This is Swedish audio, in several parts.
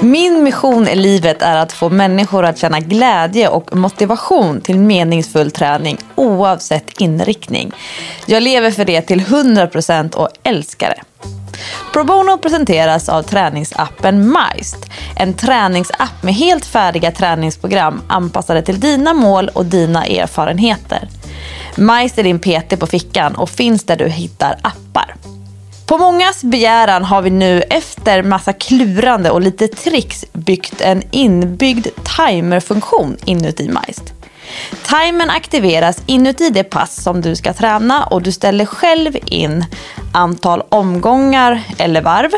Min mission i livet är att få människor att känna glädje och motivation till meningsfull träning oavsett inriktning. Jag lever för det till 100% och älskar det. Probono presenteras av träningsappen Mist. En träningsapp med helt färdiga träningsprogram anpassade till dina mål och dina erfarenheter. Mist är din PT på fickan och finns där du hittar appar. På mångas begäran har vi nu efter massa klurande och lite tricks byggt en inbyggd timerfunktion inuti Majst. Timern aktiveras inuti det pass som du ska träna och du ställer själv in antal omgångar eller varv,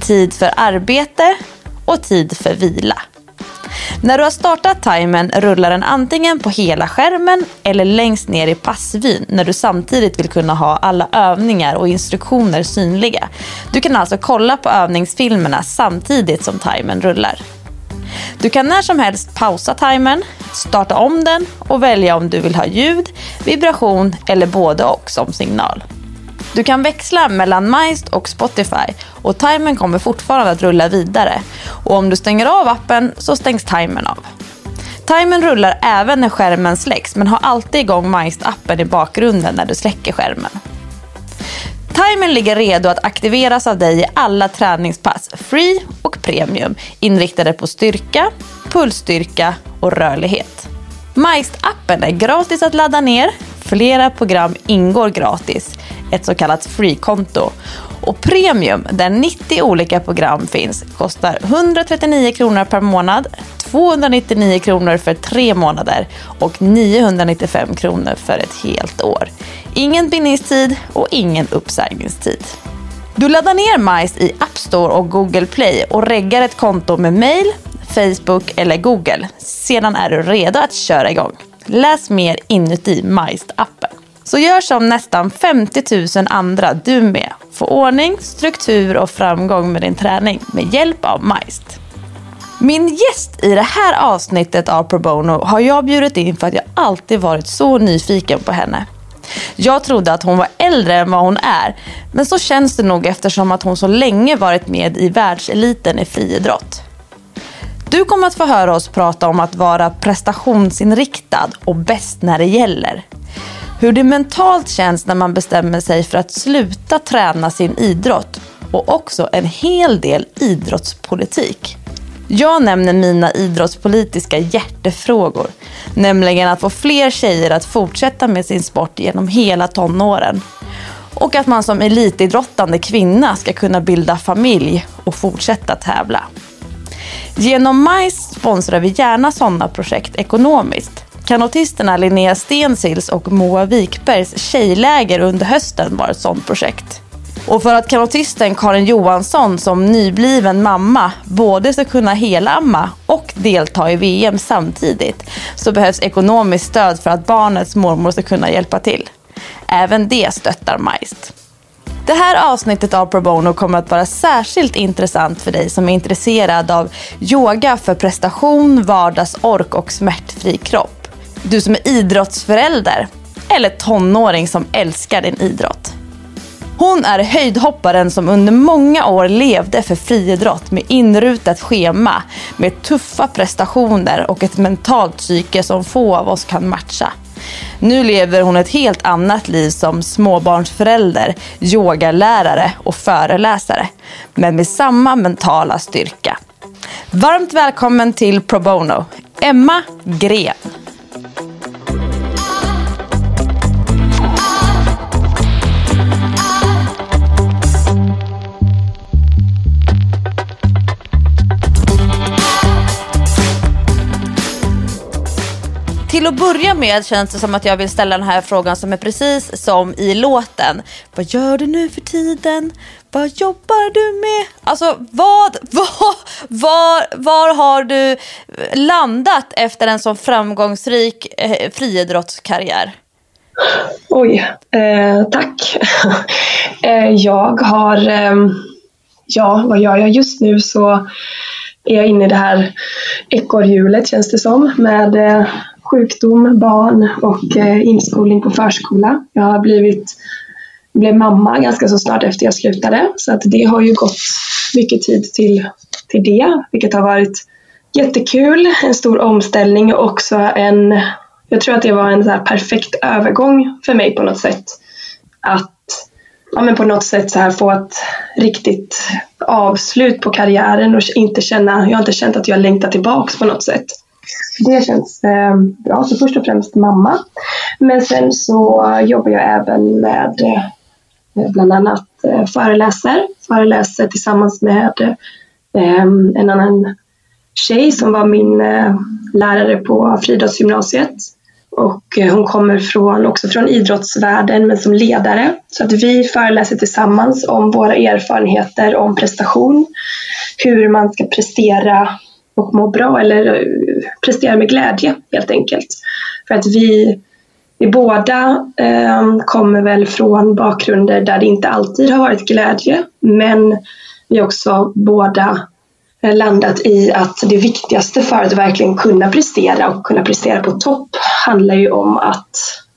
tid för arbete och tid för vila. När du har startat timern rullar den antingen på hela skärmen eller längst ner i passvyn när du samtidigt vill kunna ha alla övningar och instruktioner synliga. Du kan alltså kolla på övningsfilmerna samtidigt som timern rullar. Du kan när som helst pausa timern, starta om den och välja om du vill ha ljud, vibration eller både och som signal. Du kan växla mellan Mist och Spotify och timern kommer fortfarande att rulla vidare. Och om du stänger av appen så stängs timern av. Timern rullar även när skärmen släcks men har alltid igång Mist-appen i bakgrunden när du släcker skärmen. Timern ligger redo att aktiveras av dig i alla träningspass, free och premium, inriktade på styrka, pulsstyrka och rörlighet. Majst-appen är gratis att ladda ner, flera program ingår gratis ett så kallat free-konto. Och premium, där 90 olika program finns, kostar 139 kronor per månad, 299 kronor för tre månader och 995 kronor för ett helt år. Ingen bindningstid och ingen uppsägningstid. Du laddar ner MICE i App Store och Google Play och reggar ett konto med mail, Facebook eller Google. Sedan är du redo att köra igång. Läs mer inuti MICE-appen. Så gör som nästan 50 000 andra du med. Få ordning, struktur och framgång med din träning med hjälp av Majst. Min gäst i det här avsnittet av Pro Bono har jag bjudit in för att jag alltid varit så nyfiken på henne. Jag trodde att hon var äldre än vad hon är, men så känns det nog eftersom att hon så länge varit med i världseliten i friidrott. Du kommer att få höra oss prata om att vara prestationsinriktad och bäst när det gäller. Hur det mentalt känns när man bestämmer sig för att sluta träna sin idrott och också en hel del idrottspolitik. Jag nämner mina idrottspolitiska hjärtefrågor, nämligen att få fler tjejer att fortsätta med sin sport genom hela tonåren. Och att man som elitidrottande kvinna ska kunna bilda familj och fortsätta tävla. Genom MICE sponsrar vi gärna sådana projekt ekonomiskt. Kanotisterna Linnea Stensils och Moa Wikbergs tjejläger under hösten var ett sådant projekt. Och för att kanotisten Karin Johansson som nybliven mamma både ska kunna helamma och delta i VM samtidigt så behövs ekonomiskt stöd för att barnets mormor ska kunna hjälpa till. Även det stöttar Majst. Det här avsnittet av Pro Bono kommer att vara särskilt intressant för dig som är intresserad av yoga för prestation, vardagsork och smärtfri kropp du som är idrottsförälder eller tonåring som älskar din idrott. Hon är höjdhopparen som under många år levde för friidrott med inrutat schema, med tuffa prestationer och ett mentalt psyke som få av oss kan matcha. Nu lever hon ett helt annat liv som småbarnsförälder, yogalärare och föreläsare, men med samma mentala styrka. Varmt välkommen till Pro Bono, Emma Gren. Till att börja med känns det som att jag vill ställa den här frågan som är precis som i låten. Vad gör du nu för tiden? Vad jobbar du med? Alltså vad, vad, var, var har du landat efter en sån framgångsrik eh, friidrottskarriär? Oj, eh, tack. eh, jag har, eh, ja vad gör jag just nu så är jag inne i det här ekorrhjulet känns det som med eh, sjukdom, barn och eh, inskolning på förskola. Jag har blivit blev mamma ganska så snart efter jag slutade. Så att det har ju gått mycket tid till, till det, vilket har varit jättekul. En stor omställning och också en, jag tror att det var en så perfekt övergång för mig på något sätt. Att ja, men på något sätt så här få ett riktigt avslut på karriären och inte känna, jag har inte känt att jag längtar tillbaks på något sätt. Det känns eh, bra. Så först och främst mamma. Men sen så jobbar jag även med eh, bland annat eh, föreläser. Föreläser tillsammans med eh, en annan tjej som var min eh, lärare på Friidrottsgymnasiet. Och eh, hon kommer från, också från idrottsvärlden men som ledare. Så att vi föreläser tillsammans om våra erfarenheter om prestation. Hur man ska prestera och må bra eller eh, prestera med glädje helt enkelt. För att vi, vi båda eh, kommer väl från bakgrunder där det inte alltid har varit glädje men vi har också båda Eh, landat i att det viktigaste för att verkligen kunna prestera och kunna prestera på topp handlar ju om att,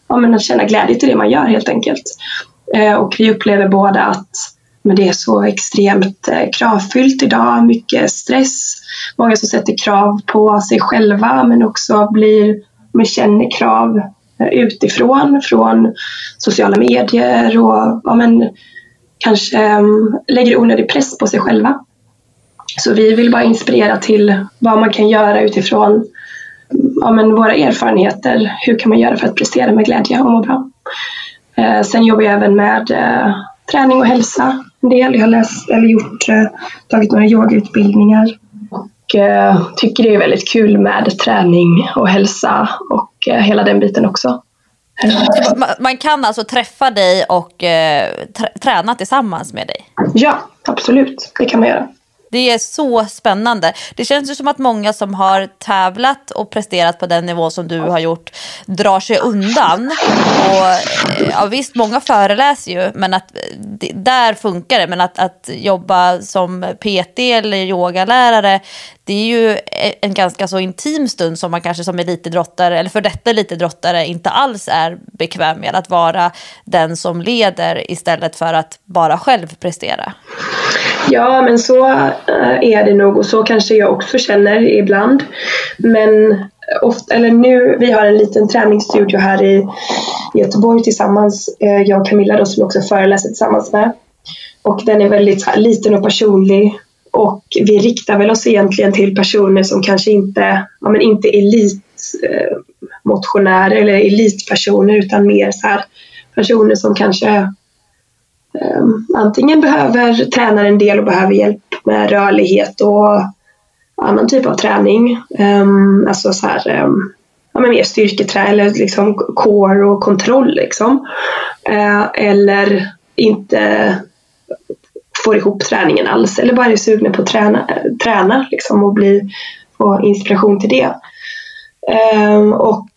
ja, men att känna glädje till det man gör helt enkelt. Eh, och vi upplever båda att men det är så extremt eh, kravfyllt idag, mycket stress, många som sätter krav på sig själva men också blir, men känner krav eh, utifrån, från sociala medier och ja, men, kanske um, lägger onödig press på sig själva. Så vi vill bara inspirera till vad man kan göra utifrån mm, ja, men våra erfarenheter. Hur kan man göra för att prestera med glädje och må bra? Eh, sen jobbar jag även med eh, träning och hälsa en del. Jag har läst, eller gjort, eh, tagit några yogautbildningar tycker det är väldigt kul med träning och hälsa och eh, hela den biten också. Man kan alltså träffa dig och eh, träna tillsammans med dig? Ja, absolut. Det kan man göra. Det är så spännande. Det känns ju som att många som har tävlat och presterat på den nivå som du har gjort drar sig undan. Och, eh, ja, visst, många föreläser ju, men att där funkar det. Men att, att jobba som PT eller yogalärare, det är ju e-, en ganska så intim stund som man kanske som elitidrottare, eller för detta elitidrottare, inte alls är bekväm med. Att vara den som leder istället för att bara själv prestera. Ja, men så eh, är det nog och så kanske jag också känner ibland. Men ofta, eller nu, vi har en liten träningsstudio här i Göteborg tillsammans, eh, jag och Camilla då, som också föreläser tillsammans med. Och den är väldigt här, liten och personlig och vi riktar väl oss egentligen till personer som kanske inte, ja, men inte elitmotionärer eh, eller elitpersoner utan mer så här personer som kanske Ehm, antingen behöver träna en del och behöver hjälp med rörlighet och annan typ av träning. Ehm, alltså så här, ehm, ja, men mer styrketräning eller liksom core och kontroll liksom. Eller inte får ihop träningen alls eller bara är sugna på att träna, träna liksom och bli, få inspiration till det. Um, och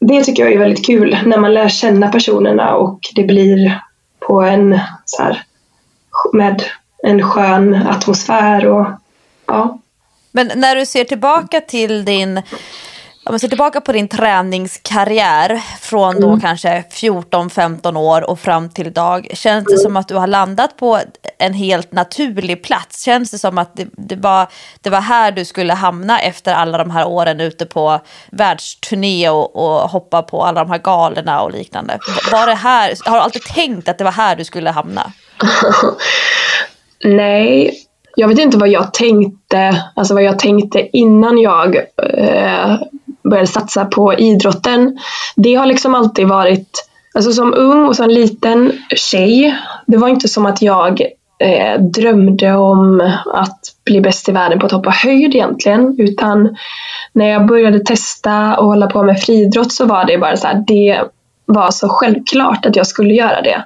det tycker jag är väldigt kul när man lär känna personerna och det blir på en så här, med en skön atmosfär och ja. Men när du ser tillbaka till din om man ser tillbaka på din träningskarriär från då mm. kanske 14-15 år och fram till idag. Känns det som att du har landat på en helt naturlig plats? Känns det som att det, det, var, det var här du skulle hamna efter alla de här åren ute på världsturné och, och hoppa på alla de här galorna och liknande? Var det här, har du alltid tänkt att det var här du skulle hamna? Nej, jag vet inte vad jag tänkte, alltså vad jag tänkte innan jag eh, började satsa på idrotten. Det har liksom alltid varit, alltså som ung och som liten tjej, det var inte som att jag eh, drömde om att bli bäst i världen på att hoppa höjd egentligen. Utan när jag började testa och hålla på med friidrott så var det bara så här, det var så självklart att jag skulle göra det.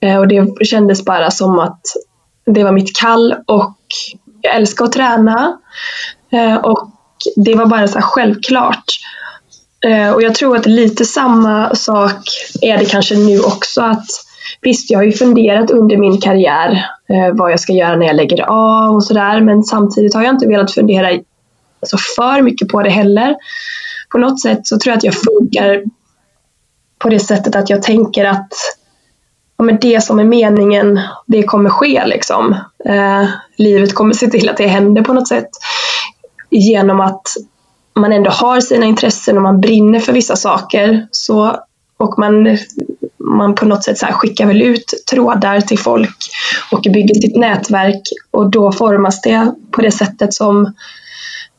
Eh, och det kändes bara som att det var mitt kall och jag älskar att träna. Eh, och det var bara så självklart. Eh, och jag tror att lite samma sak är det kanske nu också. att Visst, jag har ju funderat under min karriär eh, vad jag ska göra när jag lägger av och sådär. Men samtidigt har jag inte velat fundera så för mycket på det heller. På något sätt så tror jag att jag funkar på det sättet att jag tänker att men det som är meningen, det kommer ske liksom. Eh, livet kommer se till att det händer på något sätt. Genom att man ändå har sina intressen och man brinner för vissa saker. Så, och man, man på något sätt så skickar väl ut trådar till folk och bygger sitt nätverk och då formas det på det sättet som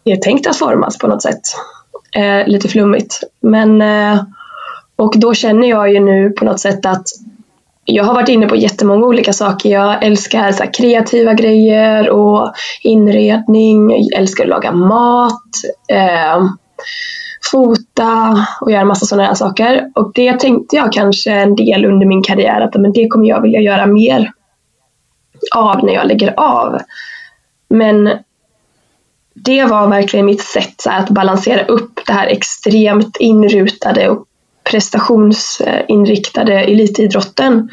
det är tänkt att formas på något sätt. Eh, lite flummigt. Men, eh, och då känner jag ju nu på något sätt att jag har varit inne på jättemånga olika saker. Jag älskar så kreativa grejer och inredning. Jag älskar att laga mat, eh, fota och göra massa sådana här saker. Och det tänkte jag kanske en del under min karriär att men det kommer jag vilja göra mer av när jag lägger av. Men det var verkligen mitt sätt här, att balansera upp det här extremt inrutade och prestationsinriktade elitidrotten.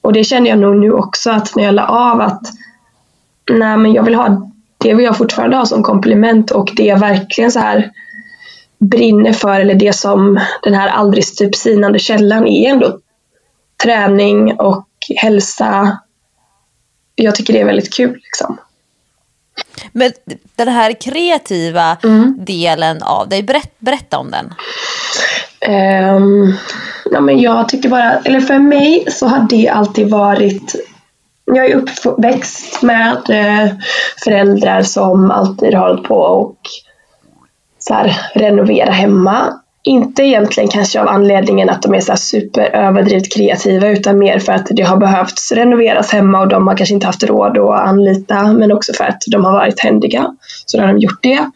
Och det känner jag nog nu också att när jag la av att nej men jag vill ha, det vill jag fortfarande ha som komplement och det jag verkligen så här brinner för eller det som den här aldrig stup sinande källan är ändå träning och hälsa. Jag tycker det är väldigt kul liksom. Men den här kreativa mm. delen av dig, berätt, berätta om den. Um, ja, men jag tycker bara, eller för mig så har det alltid varit jag är uppväxt med eh, föräldrar som alltid har hållit på och så här, renovera hemma. Inte egentligen kanske av anledningen att de är så här super överdrivet kreativa utan mer för att det har behövts renoveras hemma och de har kanske inte haft råd att anlita men också för att de har varit händiga. Så då har de gjort det.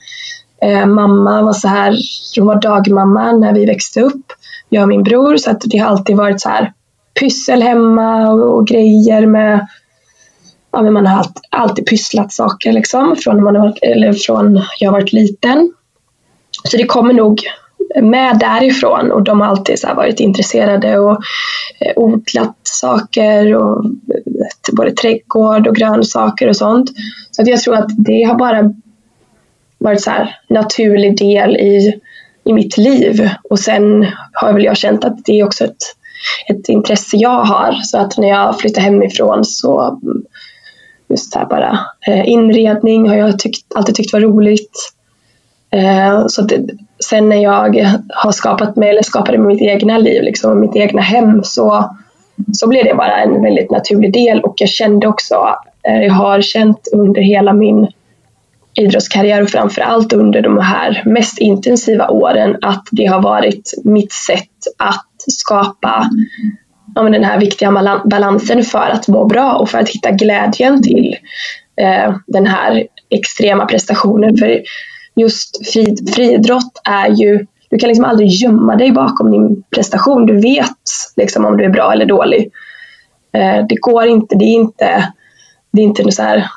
Eh, mamma var så här, hon var dagmamma när vi växte upp, jag och min bror, så att det har alltid varit så här pyssel hemma och, och grejer med ja, men man har alltid, alltid pysslat saker liksom från, man har, eller från jag varit liten. Så det kommer nog med därifrån och de har alltid så varit intresserade och eh, odlat saker och eh, både trädgård och grönsaker och sånt. Så att jag tror att det har bara varit så här naturlig del i, i mitt liv. Och sen har väl jag känt att det är också ett, ett intresse jag har. Så att när jag flyttar hemifrån så just här bara eh, inredning har jag tyckt, alltid tyckt var roligt. Eh, så det, sen när jag har skapat mig, eller skapade mitt egna liv, liksom, mitt egna hem, så, så blev det bara en väldigt naturlig del och jag kände också, eh, jag har känt under hela min idrottskarriär och framförallt under de här mest intensiva åren att det har varit mitt sätt att skapa ja, den här viktiga balansen för att må bra och för att hitta glädjen till eh, den här extrema prestationen. För just friidrott är ju, du kan liksom aldrig gömma dig bakom din prestation. Du vet liksom om du är bra eller dålig. Eh, det går inte, det är inte, det är inte så här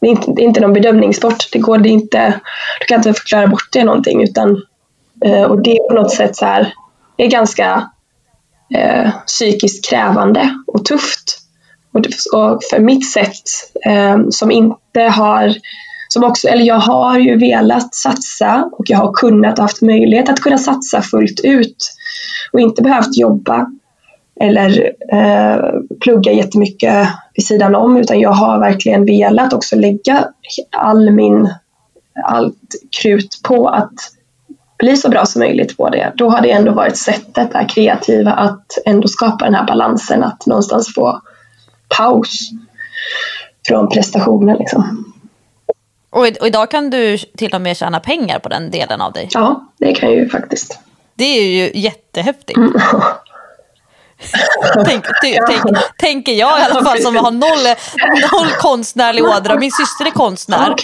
det är inte, det är inte någon bedömningssport. Det går det inte, du kan inte förklara bort det någonting. Utan, eh, och det är på något sätt så här, det är ganska eh, psykiskt krävande och tufft. Och, det, och för mitt sätt eh, som inte har som också, eller jag har ju velat satsa och jag har kunnat haft möjlighet att kunna satsa fullt ut och inte behövt jobba eller eh, plugga jättemycket vid sidan om utan jag har verkligen velat också lägga all min, allt krut på att bli så bra som möjligt på det. Då har det ändå varit sättet, det här kreativa, att ändå skapa den här balansen, att någonstans få paus från prestationen. Liksom. Och, och idag kan du till och med tjäna pengar på den delen av dig? Ja, det kan jag ju faktiskt. Det är ju jättehäftigt. Mm. Tänk, ty, tänk, tänker jag i alla fall som har noll, noll konstnärlig ådra. Min syster är konstnär.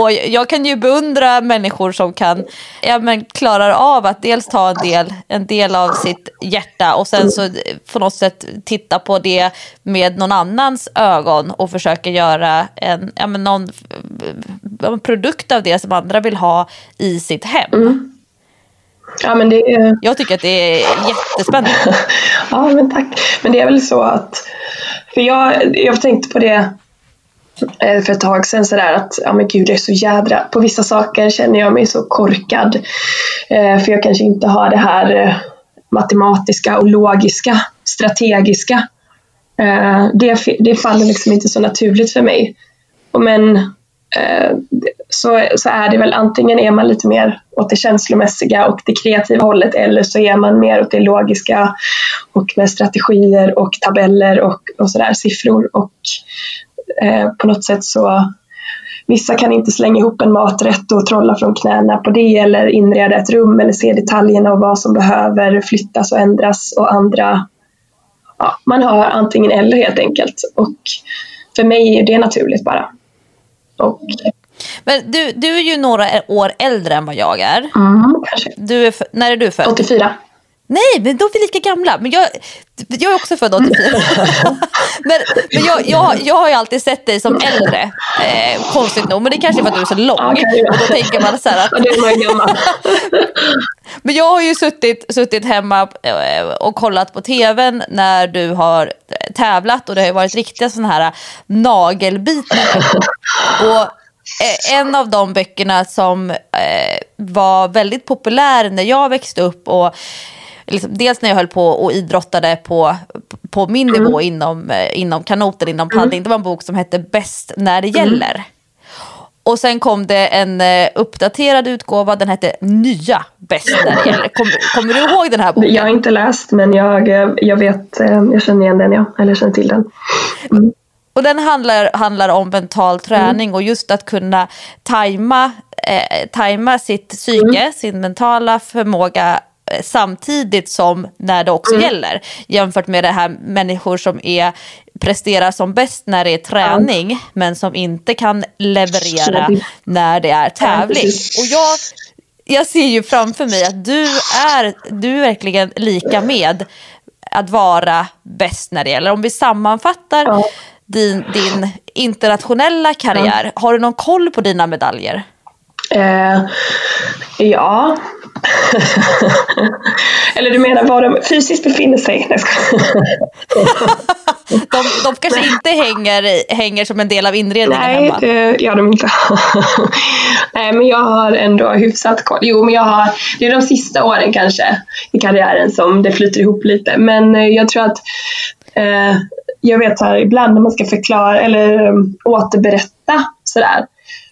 Och jag kan ju beundra människor som kan, ja, men klarar av att dels ta en del, en del av sitt hjärta och sen så på något sätt titta på det med någon annans ögon och försöka göra en, ja, men någon, en produkt av det som andra vill ha i sitt hem. Mm. Ja, men det är... Jag tycker att det är jättespännande. ja, men tack. Men det är väl så att, för jag, jag tänkte på det eh, för ett tag sedan sådär att, ja men gud jag är så jädra, på vissa saker känner jag mig så korkad. Eh, för jag kanske inte har det här eh, matematiska och logiska, strategiska det, det faller liksom inte så naturligt för mig. Men så, så är det väl antingen är man lite mer åt det känslomässiga och det kreativa hållet eller så är man mer åt det logiska och med strategier och tabeller och, och sådär, siffror. Och eh, på något sätt så Vissa kan inte slänga ihop en maträtt och trolla från knäna på det eller inreda ett rum eller se detaljerna och vad som behöver flyttas och ändras och andra ja, man har antingen eller helt enkelt. Och för mig är det naturligt bara. Och, men du, du är ju några år äldre än vad jag är. Mm, kanske. Du är, när är du född? 84. Nej, men då är vi lika gamla. Men jag, jag är också född 84. men men jag, jag, jag har ju alltid sett dig som äldre. Eh, konstigt nog. Men det kanske är för att du är så lång. Och då tänker man så här att... men jag har ju suttit, suttit hemma eh, och kollat på tvn när du har tävlat. Och det har ju varit riktiga sådana här nagelbitningar. Och eh, en av de böckerna som eh, var väldigt populär när jag växte upp och liksom, dels när jag höll på och idrottade på, på min mm. nivå inom, eh, inom kanoten, inom paddling. Mm. Det var en bok som hette Bäst när det mm. gäller. Mm. Och sen kom det en uh, uppdaterad utgåva, den hette Nya bäst när det gäller. Kom, kommer du ihåg den här boken? Jag har inte läst men jag, eh, jag vet, jag känner igen den ja, eller känner till den. Mm. Och den handlar, handlar om mental träning mm. och just att kunna tajma, eh, tajma sitt psyke, mm. sin mentala förmåga Eh, samtidigt som när det också mm. gäller. Jämfört med det här människor som är, presterar som bäst när det är träning mm. men som inte kan leverera när det är tävling. Och jag, jag ser ju framför mig att du är, du är verkligen lika med att vara bäst när det gäller. Om vi sammanfattar ja. Din, din internationella karriär, ja. har du någon koll på dina medaljer? Eh, ja, Eller du menar var de fysiskt befinner sig? de, de kanske inte hänger, hänger som en del av inredningen Nej, hemma? Nej, det gör de inte. Nej, men jag har ändå hyfsat koll. Jo, men jag har, det är de sista åren kanske i karriären som det flyter ihop lite. Men eh, jag tror att eh, jag vet här, ibland när man ska förklara eller um, återberätta sådär,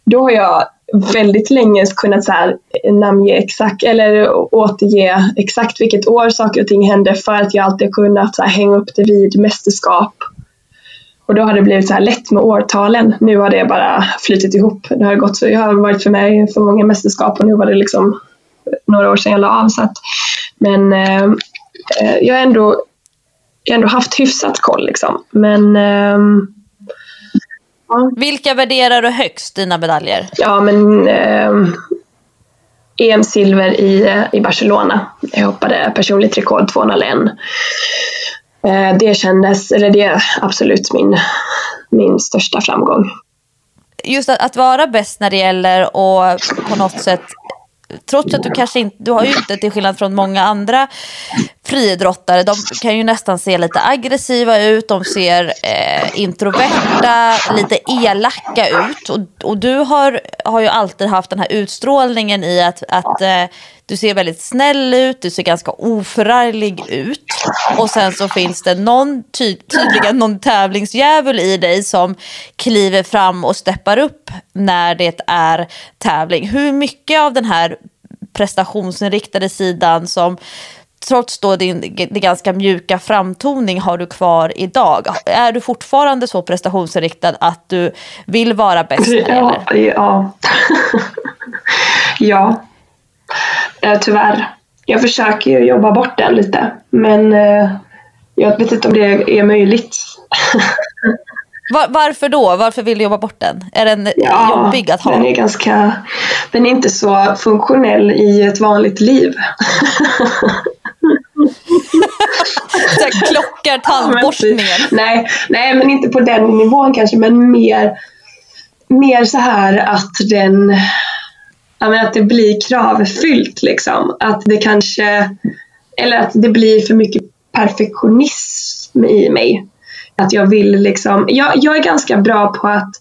då har jag väldigt länge kunnat så här, namnge exakt eller återge exakt vilket år saker och ting hände för att jag alltid kunnat så här, hänga upp det vid mästerskap. Och då har det blivit så här lätt med årtalen. Nu har det bara flytit ihop. Det har gått så, jag har varit för mig för många mästerskap och nu var det liksom några år sedan jag la av. Så att, men eh, eh jag har ändå, jag ändå haft hyfsat koll liksom. Men eh, vilka värderar du högst, dina medaljer? Ja, men eh, EM-silver i, i Barcelona. Jag hoppade personligt rekord 201. Eh, det kändes, eller det är absolut min, min största framgång. Just att, att vara bäst när det gäller och på något sätt trots att du kanske inte, du har ju inte till skillnad från många andra friidrottare, de kan ju nästan se lite aggressiva ut, de ser eh, introverta, lite elaka ut. Och, och du har, har ju alltid haft den här utstrålningen i att, att eh, du ser väldigt snäll ut, du ser ganska oförarglig ut. Och sen så finns det någon ty tydligen någon tävlingsdjävul i dig som kliver fram och steppar upp när det är tävling. Hur mycket av den här prestationsinriktade sidan som trots då din, din ganska mjuka framtoning har du kvar idag? Är du fortfarande så prestationsinriktad att du vill vara bäst? Ja, ja. ja. Tyvärr. Jag försöker ju jobba bort den lite, men eh, jag vet inte om det är möjligt. Var, varför då? Varför vill du jobba bort den? Är den ja, jobbig att ha? Den är, ganska, den är inte så funktionell i ett vanligt liv. så klockar tandborstningen. nej, nej, men inte på den nivån kanske, men mer, mer så här att den att det blir kravfyllt liksom. Att det kanske, eller att det blir för mycket perfektionism i mig. Att jag vill liksom, jag, jag är ganska bra på att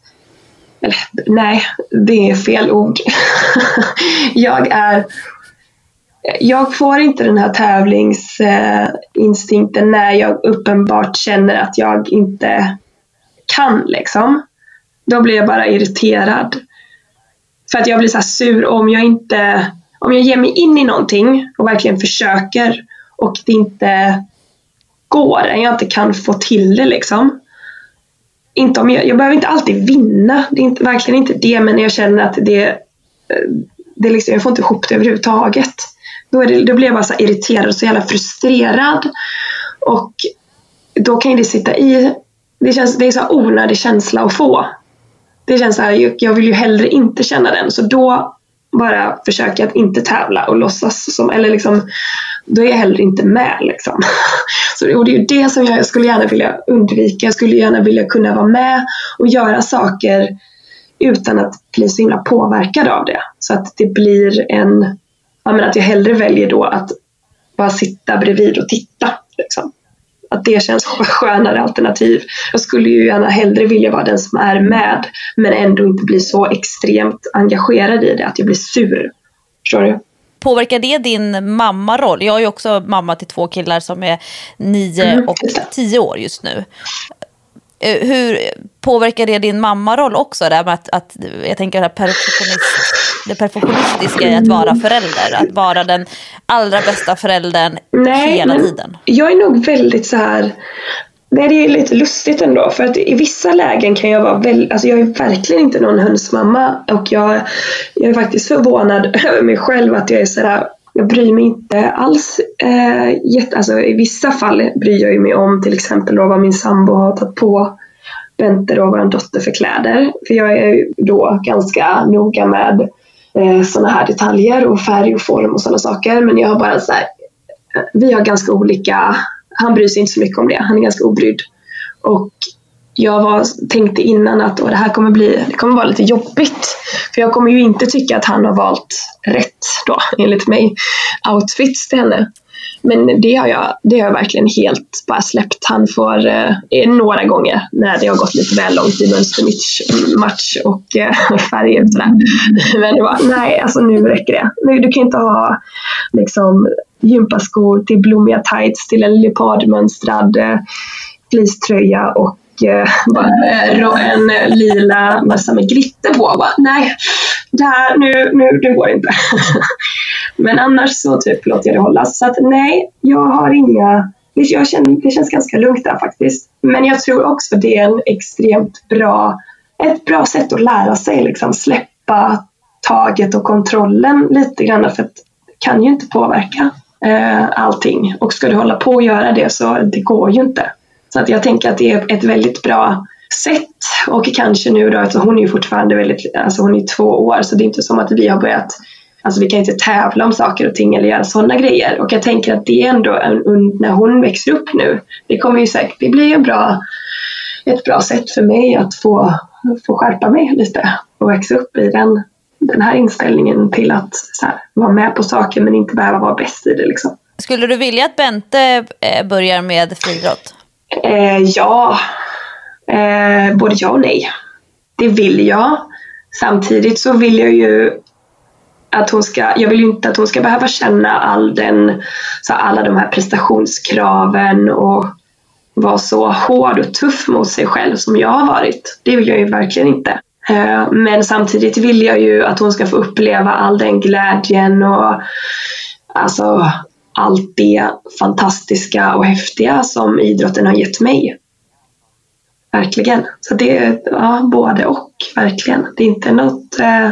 eller, nej, det är fel ord. jag är jag får inte den här tävlingsinstinkten när jag uppenbart känner att jag inte kan liksom. Då blir jag bara irriterad. För att jag blir så sur om jag inte, om jag ger mig in i någonting och verkligen försöker och det inte går, jag inte kan få till det liksom. Inte om jag, jag behöver inte alltid vinna, det är inte, verkligen inte det, men jag känner att det, eh, det liksom, jag får inte ihop det överhuvudtaget. Då, är det, då blir jag bara så irriterad och så jävla frustrerad. Och då kan det sitta i, det, känns, det är så onödig känsla att få. Det känns så här, jag vill ju hellre inte känna den, så då bara försöker jag att inte tävla och låtsas som, eller liksom, då är jag heller inte med liksom. Så, och det är ju det som jag skulle gärna vilja undvika. Jag skulle gärna vilja kunna vara med och göra saker utan att bli så himla påverkad av det. Så att det blir en, ja men att jag hellre väljer då att bara sitta bredvid och titta. Liksom. Att det känns skönare alternativ. Jag skulle ju gärna hellre vilja vara den som är med men ändå inte bli så extremt engagerad i det att jag blir sur. Förstår du? Påverkar det din mammaroll? Jag är ju också mamma till två killar som är nio mm, och tio år just nu. Eh, hur påverkar det din mammaroll också? Det, att, att, jag tänker det, perfektionist, det perfektionistiska i att vara förälder. Att vara den allra bästa föräldern Nej, hela tiden. Jag är nog väldigt så här Nej, det är lite lustigt ändå för att i vissa lägen kan jag vara väldigt, alltså jag är verkligen inte någon hönsmamma och jag, jag är faktiskt förvånad över mig själv att jag är sådär jag bryr mig inte alls. Eh, jätte, alltså, I vissa fall bryr jag mig om till exempel då vad min sambo har tagit på Bente och vår dotter för kläder. För jag är då ganska noga med eh, sådana här detaljer och färg och form och sådana saker. Men jag har bara så här, eh, vi har ganska olika han bryr sig inte så mycket om det. Han är ganska obrydd. Och jag var, tänkte innan att det här kommer, bli, det kommer vara lite jobbigt. För jag kommer ju inte tycka att han har valt rätt då, enligt mig, outfits till henne. Men det har jag, det har jag verkligen helt bara släppt. Han får eh, några gånger när det har gått lite väl långt i mönstermatch och eh, färger och sådär. Men det var, nej, alltså nu räcker det. Nu, du kan inte ha liksom gympaskor till blommiga tights till en leopardmönstrad eh, fleecetröja och Eh, en lila massa med glitter på. Bara, nej, det här, nu, nu, det går inte. Men annars så typ låter jag det hållas. Så att nej, jag har inga jag känner, det känns ganska lugnt där faktiskt. Men jag tror också det är en extremt bra, ett bra sätt att lära sig liksom släppa taget och kontrollen lite grann för att det kan ju inte påverka eh, allting. Och ska du hålla på och göra det så det går ju inte. Så att jag tänker att det är ett väldigt bra sätt och kanske nu då, alltså hon är ju fortfarande väldigt, alltså hon är två år så det är inte som att vi har börjat Alltså vi kan inte tävla om saker och ting eller göra sådana grejer. Och jag tänker att det är ändå, när hon växer upp nu, det kommer ju säkert, det blir en bra, ett bra sätt för mig att få, få skärpa mig lite och växa upp i den den här inställningen till att här, vara med på saker men inte behöva vara bäst i det. Liksom. Skulle du vilja att Bente eh, börjar med friidrott? Eh, ja, eh, både ja och nej. Det vill jag. Samtidigt så vill jag ju att hon ska, jag vill ju inte att hon ska behöva känna all den, så alla de här prestationskraven och vara så hård och tuff mot sig själv som jag har varit. Det vill jag ju verkligen inte. Eh, men samtidigt vill jag ju att hon ska få uppleva all den glädjen och alltså allt det fantastiska och häftiga som idrotten har gett mig. Verkligen. Så det är ja, både och, verkligen. Det är inte något eh,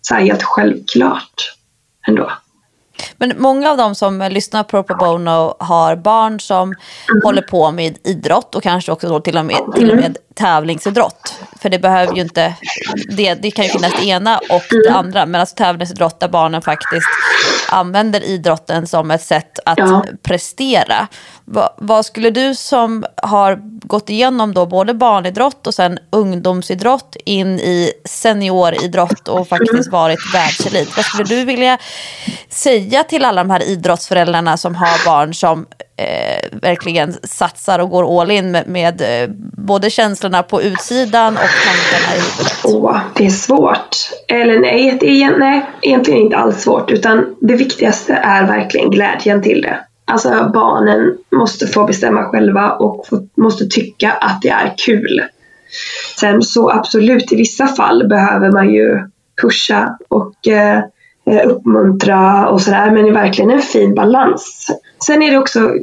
så helt självklart ändå. Men många av de som lyssnar på Pro Bono har barn som mm. håller på med idrott och kanske också då till och med, till och med tävlingsidrott. För det behöver ju inte, det, det kan ju finnas det ena och det mm. andra. Men alltså tävlingsidrott där barnen faktiskt använder idrotten som ett sätt att ja. prestera. Va, vad skulle du som har gått igenom då både barnidrott och sen ungdomsidrott in i senioridrott och faktiskt varit världselit. Vad skulle du vilja säga till alla de här idrottsföräldrarna som har barn som eh, verkligen satsar och går all in med, med eh, både känslorna på utsidan och tankarna i huvudet? Åh, det är svårt. Eller nej, det är nej, egentligen inte alls svårt. Utan det viktigaste är verkligen glädjen till det. Alltså barnen måste få bestämma själva och få, måste tycka att det är kul. Sen så absolut, i vissa fall behöver man ju pusha och eh, eh uppmuntra och sådär. Men det är verkligen en fin balans. Sen är det också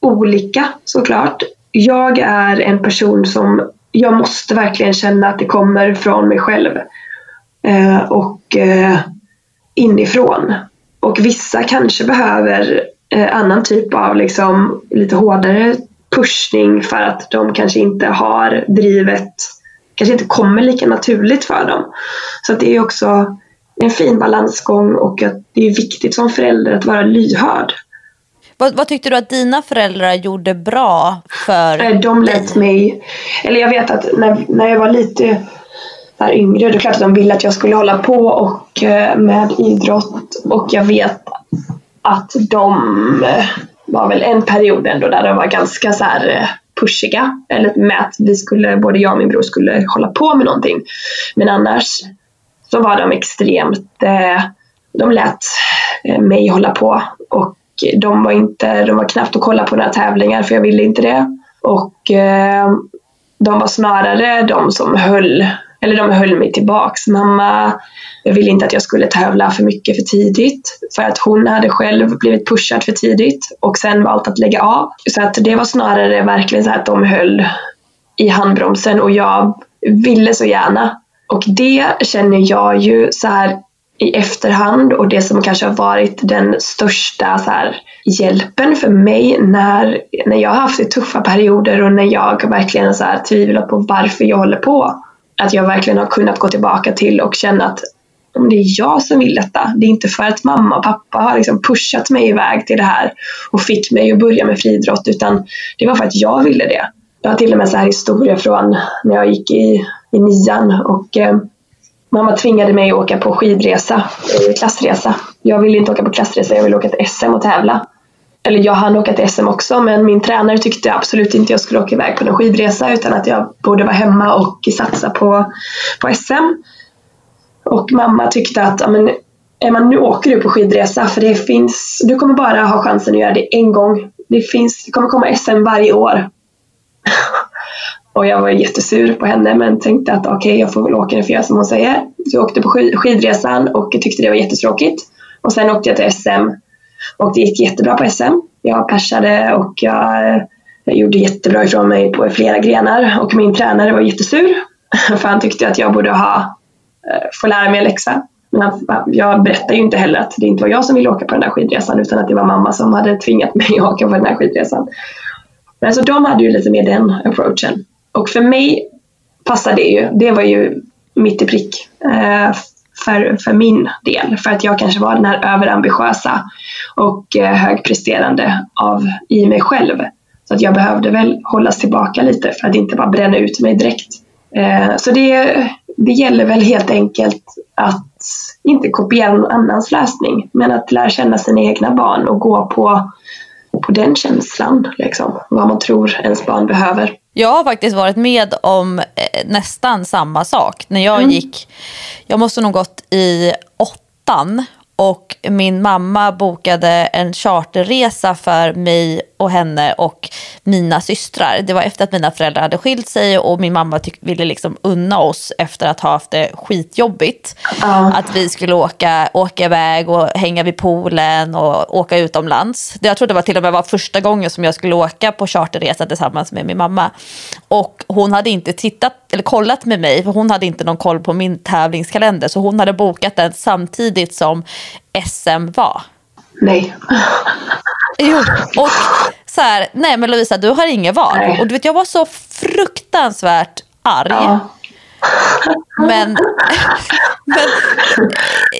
olika såklart. Jag är en person som jag måste verkligen känna att det kommer från mig själv. Eh, och eh, inifrån. Och vissa kanske behöver eh, annan typ av liksom, lite hårdare pushning för att de kanske inte har drivet, kanske inte kommer lika naturligt för dem. Så det är också en fin balansgång och att det är viktigt som förälder att vara lyhörd. Vad, vad, tyckte du att dina föräldrar gjorde bra för eh, De lät mig, eller jag vet att när, när jag var lite där yngre, det är klart att de ville att jag skulle hålla på och eh, med idrott och jag vet att de eh, var väl en period ändå där de var ganska så här pushiga. Eller med att vi skulle, både jag och min bror skulle hålla på med någonting. Men annars så var de extremt, de lät mig hålla på och de var, inte, de var knappt att kolla på några tävlingar för jag ville inte det. Och eh, de var snarare de som höll, eller de höll mig tillbaks. Mamma ville inte att jag skulle tävla för mycket för tidigt för att hon hade själv blivit pushad för tidigt och sen valt att lägga av. Så att det var snarare verkligen så att de höll i handbromsen och jag ville så gärna. Och det känner jag ju så här i efterhand och det som kanske har varit den största så här, hjälpen för mig när, när jag har haft tuffa perioder och när jag verkligen har tvivlat på varför jag håller på. Att jag verkligen har kunnat gå tillbaka till och känna att det är jag som vill detta. Det är inte för att mamma och pappa har liksom pushat mig iväg till det här och fick mig att börja med friidrott utan det var för att jag ville det. Jag har till och med så här historia från när jag gick i, i nian och eh, Mamma tvingade mig att åka på skidresa, eh, klassresa. Jag ville inte åka på klassresa, jag ville åka till SM och tävla. Eller jag hann åka till SM också men min tränare tyckte absolut inte jag skulle åka iväg på någon skidresa utan att jag borde vara hemma och satsa på, på SM. Och mamma tyckte att ja, men, Emma, nu åker du på skidresa för det finns, du kommer bara ha chansen att göra det en gång. Det, finns, det kommer komma SM varje år. Och jag var jättesur på henne men tänkte att okej, okay, jag får väl åka den för jag som hon säger. Så jag åkte på skidresan och tyckte det var jättetråkigt. Och sen åkte jag till SM och det gick jättebra på SM. Jag persade och jag, jag gjorde jättebra ifrån mig på flera grenar och min tränare var jättesur för han tyckte att jag borde ha eh, få lära mig en läxa. Men han, jag berättade ju inte heller att det inte var jag som ville åka på den där skidresan utan att det var mamma som hade tvingat mig att åka på den här skidresan. Men alltså de hade ju lite mer den approachen. Och för mig passade det ju. Det var ju mitt i prick eh, för, för min del. För att jag kanske var den här överambitiösa och eh, högpresterande av, i mig själv. Så att jag behövde väl hållas tillbaka lite för att inte bara bränna ut mig direkt. Eh, så det, det gäller väl helt enkelt att inte kopiera någon annans lösning men att lära känna sina egna barn och gå på, på den känslan. Liksom, vad man tror ens barn behöver. Jag har faktiskt varit med om eh, nästan samma sak. När jag mm. gick, jag måste nog gått i åttan och min mamma bokade en charterresa för mig och henne och mina systrar. Det var efter att mina föräldrar hade skilt sig och min mamma ville liksom unna oss efter att ha haft det skitjobbigt. Uh. Att vi skulle åka, åka iväg och hänga vid poolen och åka utomlands. Jag tror det var till och med var första gången som jag skulle åka på charterresa tillsammans med min mamma. Och hon hade inte tittat eller kollat med mig, för hon hade inte någon koll på min tävlingskalender. Så hon hade bokat den samtidigt som SM var. Nej. Jo, och så här, nej men Lovisa du har inget val. Nej. Och du vet jag var så fruktansvärt arg. Ja. Men, men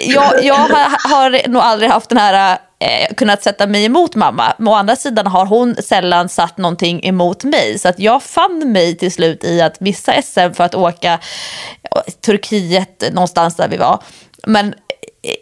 jag, jag har, har nog aldrig haft den här eh, kunnat sätta mig emot mamma. Men å andra sidan har hon sällan satt någonting emot mig. Så att jag fann mig till slut i att missa SM för att åka eh, Turkiet någonstans där vi var. Men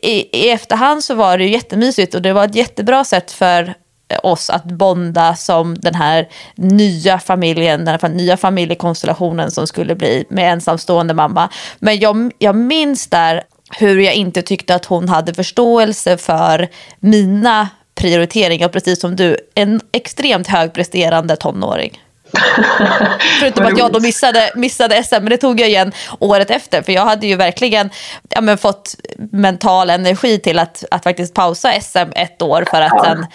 i, i efterhand så var det ju jättemysigt och det var ett jättebra sätt för oss att bonda som den här nya familjen, den här nya familjekonstellationen som skulle bli med ensamstående mamma. Men jag, jag minns där hur jag inte tyckte att hon hade förståelse för mina prioriteringar, precis som du, en extremt högpresterande tonåring. Förutom att jag då missade, missade SM, men det tog jag igen året efter. För jag hade ju verkligen ja, men fått mental energi till att, att faktiskt pausa SM ett år för att ja. sen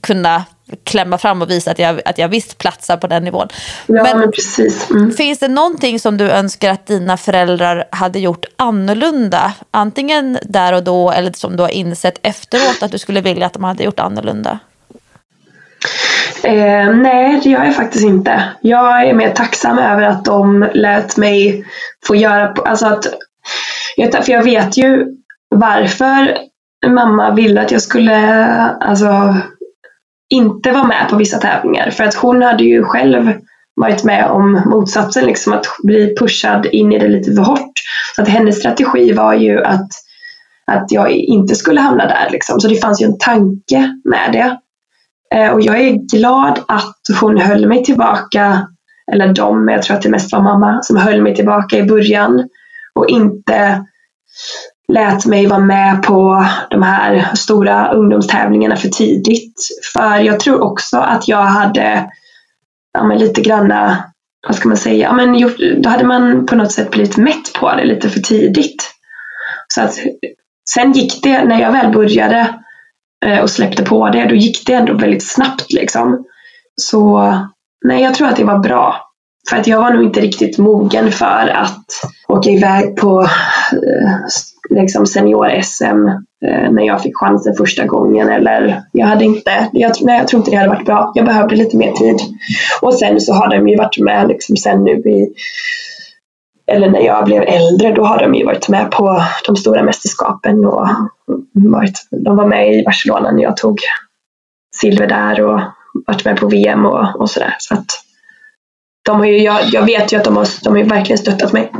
kunna klämma fram och visa att jag, att jag visst platsar på den nivån. Ja, men, men precis. Mm. Finns det någonting som du önskar att dina föräldrar hade gjort annorlunda? Antingen där och då eller som du har insett efteråt att du skulle vilja att de hade gjort annorlunda? Eh, nej, det gör jag faktiskt inte. Jag är mer tacksam över att de lät mig få göra... Alltså att, för jag vet ju varför mamma ville att jag skulle alltså, inte vara med på vissa tävlingar. För att hon hade ju själv varit med om motsatsen, liksom att bli pushad in i det lite för hårt. Så att hennes strategi var ju att, att jag inte skulle hamna där. Liksom. Så det fanns ju en tanke med det. Eh, och jag är glad att hon höll mig tillbaka, eller de, jag tror att det mest var mamma, som höll mig tillbaka i början och inte lät mig vara med på de här stora ungdomstävlingarna för tidigt. För jag tror också att jag hade ja, men lite granna, vad ska man säga, ja, men gjort, då hade man på något sätt blivit mätt på det lite för tidigt. Så att, sen gick det, när jag väl började Eh, och släppte på det, då gick det ändå väldigt snabbt. Liksom. Så nej, jag tror att det var bra. För att jag var nog inte riktigt mogen för att åka iväg på eh, liksom senior-SM eh, när jag fick chansen första gången. Eller jag hade inte, jag, nej, jag tror inte det hade varit bra. Jag behövde lite mer tid. Och sen så har de ju varit med liksom sen nu i eller när jag blev äldre, då har de ju varit med på de stora mästerskapen och varit, de var med i Barcelona när jag tog silver där och varit med på VM och, och sådär. Så att de har ju, jag, jag vet ju att de har, de har verkligen stöttat mig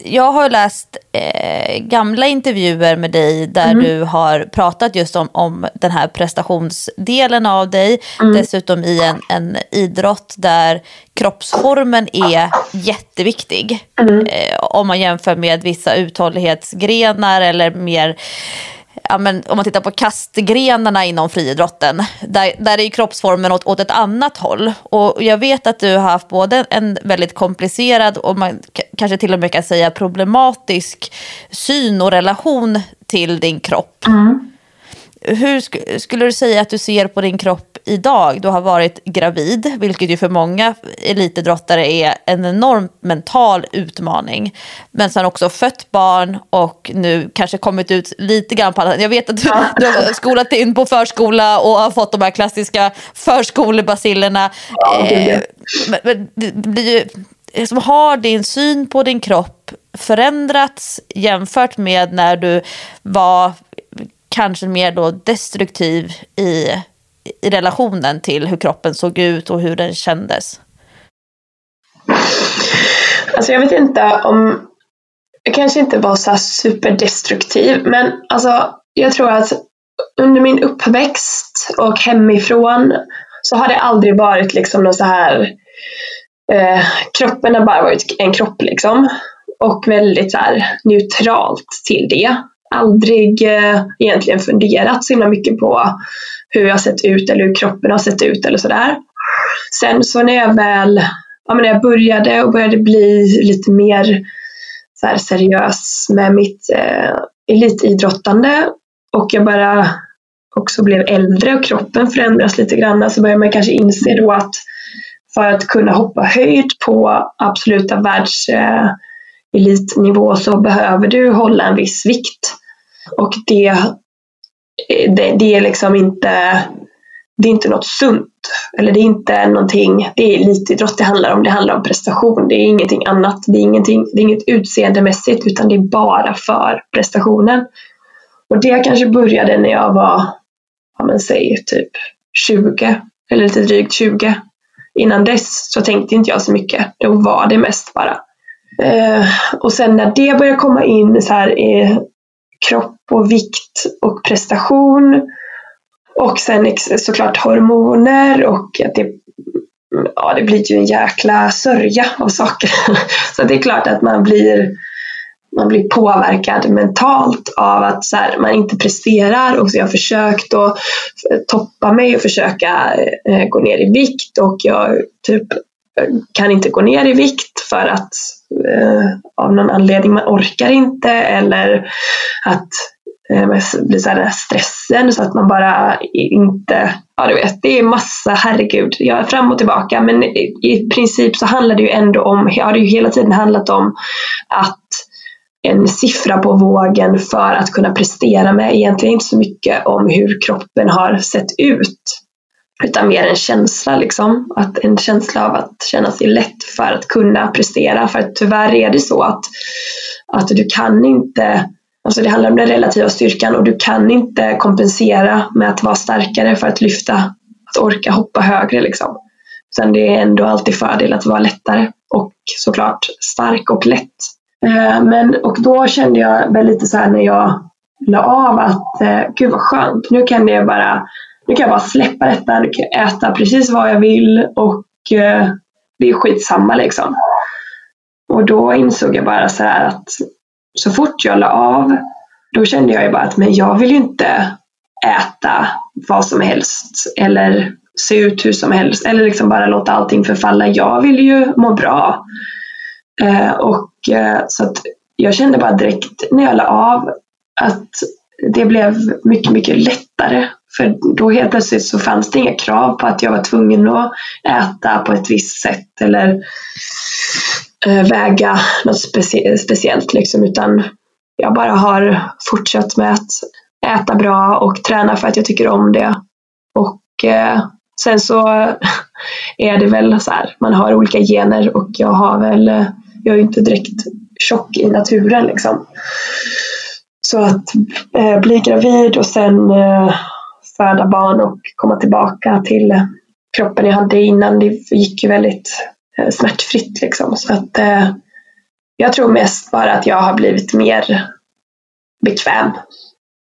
jag har läst eh, gamla intervjuer med dig där mm. du har pratat just om, om den här prestationsdelen av dig. Mm. Dessutom i en, en idrott där kroppsformen är jätteviktig. Mm. Eh, om man jämför med vissa uthållighetsgrenar eller mer ja, men om man tittar på kastgrenarna inom friidrotten, där, där är kroppsformen åt, åt ett annat håll. Och jag vet att du har haft både en väldigt komplicerad och man kanske till och med kan säga problematisk syn och relation till din kropp. Mm. Hur sk skulle du säga att du ser på din kropp idag? Du har varit gravid, vilket ju för många elitidrottare är en enorm mental utmaning. Men sen också fött barn och nu kanske kommit ut lite grann på alla... Jag vet att du, du har skolat in på förskola och har fått de här klassiska förskolebacillerna. Ja, eh, men, men det blir ju, liksom, har din syn på din kropp förändrats jämfört med när du var kanske mer då destruktiv i, i relationen till hur kroppen såg ut och hur den kändes? Alltså jag vet inte om jag kanske inte var så superdestruktiv men alltså jag tror att under min uppväxt och hemifrån så har det aldrig varit liksom någon så här eh, kroppen har bara varit en kropp liksom och väldigt så här neutralt till det aldrig eh, egentligen funderat så himla mycket på hur jag sett ut eller hur kroppen har sett ut eller sådär. Sen så när jag väl ja, när jag började och började bli lite mer så här, seriös med mitt eh, elitidrottande och jag bara också blev äldre och kroppen förändras lite grann så börjar man kanske inse då att för att kunna hoppa höjd på absoluta världselitnivå eh, så behöver du hålla en viss vikt. Och det, eh, det, det är liksom inte det är inte något sunt. Eller det är inte någonting, det är elitidrott det handlar om. Det handlar om prestation. Det är ingenting annat. Det är, ingenting, det är inget utseendemässigt utan det är bara för prestationen. Och det kanske började när jag var, ja men säg typ 20 eller lite drygt 20. Innan dess så tänkte inte jag så mycket. Då var det mest bara. Eh, och sen när det började komma in så här, eh, kropp och vikt och prestation Och sen såklart hormoner och att det, ja, det blir ju en jäkla sörja av saker. Så det är klart att man blir, man blir påverkad mentalt av att så här, man inte presterar. Och så jag har försökt att toppa mig och försöka eh, gå ner i vikt och jag typ eh, kan inte gå ner i vikt för att Eh, av någon anledning. Man orkar inte eller att eh, blir så här stressen så att man bara inte, ja du vet, det är massa, herregud, jag är fram och tillbaka men i princip så handlar det ju ändå om, har det ju hela tiden handlat om att en siffra på vågen för att kunna prestera med egentligen inte så mycket om hur kroppen har sett ut utan mer en känsla liksom. Att en känsla av att känna sig lätt för att kunna prestera. För att tyvärr är det så att, att du kan inte Alltså det handlar om den relativa styrkan och du kan inte kompensera med att vara starkare för att lyfta, att orka hoppa högre liksom. Sen det är ändå alltid fördel att vara lättare och såklart stark och lätt. Eh, men, och då kände jag väl lite så här när jag la av att eh, gud vad skönt, nu kan det bara nu kan jag bara släppa detta, nu kan jag äta precis vad jag vill och eh, det är skitsamma liksom. Och då insåg jag bara så här att så fort jag la av, då kände jag ju bara att men jag vill ju inte äta vad som helst eller se ut hur som helst eller liksom bara låta allting förfalla. Jag vill ju må bra. Eh, och eh, så att jag kände bara direkt när jag la av att det blev mycket, mycket lättare. För då helt plötsligt så fanns det inga krav på att jag var tvungen att äta på ett visst sätt eller eh, väga något specie speciellt liksom, utan jag bara har fortsatt med att äta bra och träna för att jag tycker om det. Och eh, sen så är det väl så här, man har olika gener och jag har väl, eh, jag är ju inte direkt tjock i naturen liksom. Så att eh, bli gravid och sen eh, föda barn och komma tillbaka till kroppen jag hade innan, det gick ju väldigt eh, smärtfritt liksom. Så att eh, jag tror mest bara att jag har blivit mer bekväm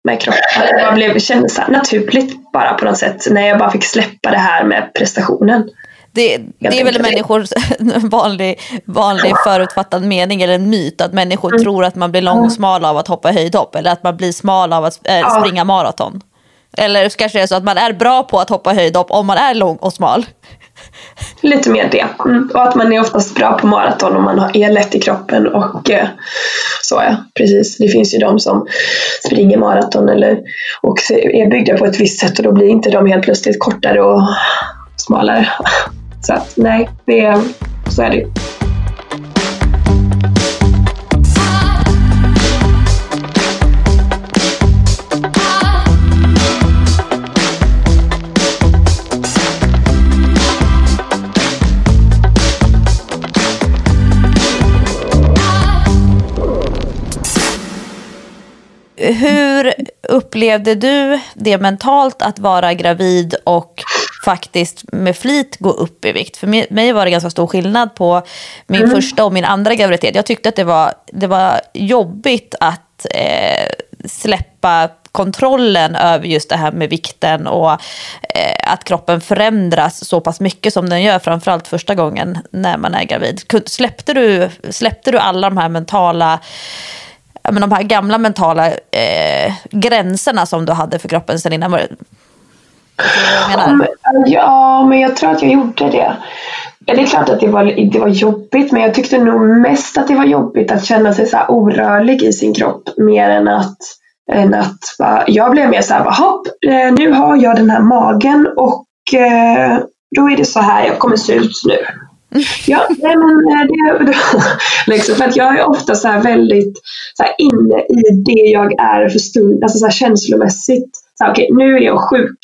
med kroppen. Det blev, kändes naturligt bara på något sätt när jag bara fick släppa det här med prestationen. Det, det är väl människors vanlig, vanlig förutfattad mening eller en myt att människor mm. tror att man blir lång och smal av att hoppa höjdhopp eller att man blir smal av att äh, springa maraton. Eller kanske det är så att man är bra på att hoppa höjdhopp om man är lång och smal. Lite mer det. Mm. Och att man är oftast bra på maraton om man är lätt i kroppen och eh, så ja, precis. Det finns ju de som springer maraton eller och är byggda på ett visst sätt och då blir inte de helt plötsligt kortare och smalare. Så att, nej, det så är det upplevde du det mentalt att vara gravid och faktiskt med flit gå upp i vikt. För mig var det ganska stor skillnad på min mm. första och min andra graviditet. Jag tyckte att det var, det var jobbigt att eh, släppa kontrollen över just det här med vikten och eh, att kroppen förändras så pass mycket som den gör, framförallt första gången när man är gravid. Släppte du, släppte du alla de här mentala men de här gamla mentala eh, gränserna som du hade för kroppen sen innan? Ja, men jag tror att jag gjorde det. Det är klart att det var, det var jobbigt, men jag tyckte nog mest att det var jobbigt att känna sig så orörlig i sin kropp mer än att, än att va, jag blev mer så här, hopp, eh, nu har jag den här magen och eh, då är det så här jag kommer se ut nu. Ja, nej men eh, det det, liksom, för att jag är ofta så väldigt så inne i det jag är för stund, alltså så här känslomässigt. Så okay, nu är jag sjuk.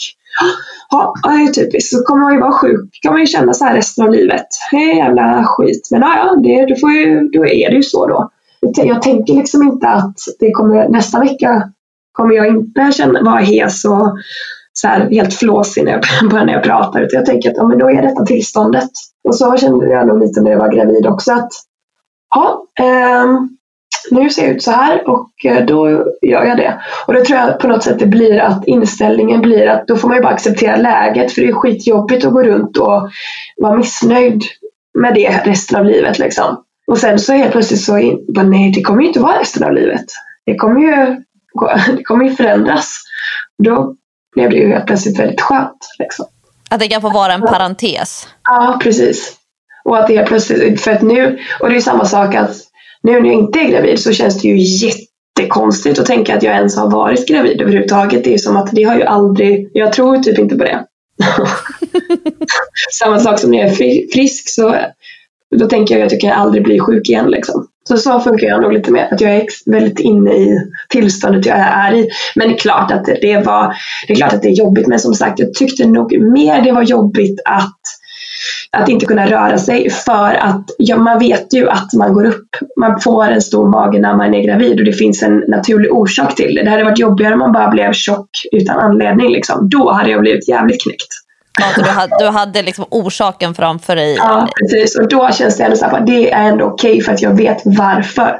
Ja, det är typiskt. Så kommer man ju vara sjuk. kan man ju känna så här resten av livet. Det är jävla skit. Men ja, det, du får ju, då är det ju så då. Jag tänker liksom inte att det kommer, nästa vecka kommer jag inte känna, vara hes och så här helt flåsig när jag, bara när jag pratar. Utan jag tänker att ja, men då är detta tillståndet. Och så kände jag nog lite när jag var gravid också att ja, eh, nu ser jag ut så här och eh, då gör jag det. Och då tror jag på något sätt det blir att inställningen blir att då får man ju bara acceptera läget för det är skitjobbigt att gå runt och vara missnöjd med det resten av livet liksom. Och sen så helt plötsligt så, in, bara, nej det kommer ju inte vara resten av livet. Det kommer ju, det kommer ju förändras. Då blev det ju helt plötsligt väldigt skönt. Liksom. Att det kan få vara en parentes? Ja, precis. Och att det är plötsligt, för att nu, och det är samma sak att nu när jag inte är gravid så känns det ju jättekonstigt att tänka att jag ens har varit gravid överhuvudtaget. Det är som att det har ju aldrig, jag tror typ inte på det. samma sak som när jag är frisk så då tänker jag att jag kan aldrig bli sjuk igen. Liksom. Så så funkar jag nog lite mer, att jag är väldigt inne i tillståndet jag är i. Men det är klart att det, var, det är klart att det är jobbigt, men som sagt, jag tyckte nog mer det var jobbigt att att inte kunna röra sig för att ja, man vet ju att man går upp. Man får en stor mage när man är gravid och det finns en naturlig orsak till det. Det hade varit jobbigare om man bara blev tjock utan anledning. Liksom. Då hade jag blivit jävligt knäckt. Ja, du hade, du hade liksom orsaken framför dig. Ja, precis. Och då känns det ändå så att det är ändå okej okay för att jag vet varför.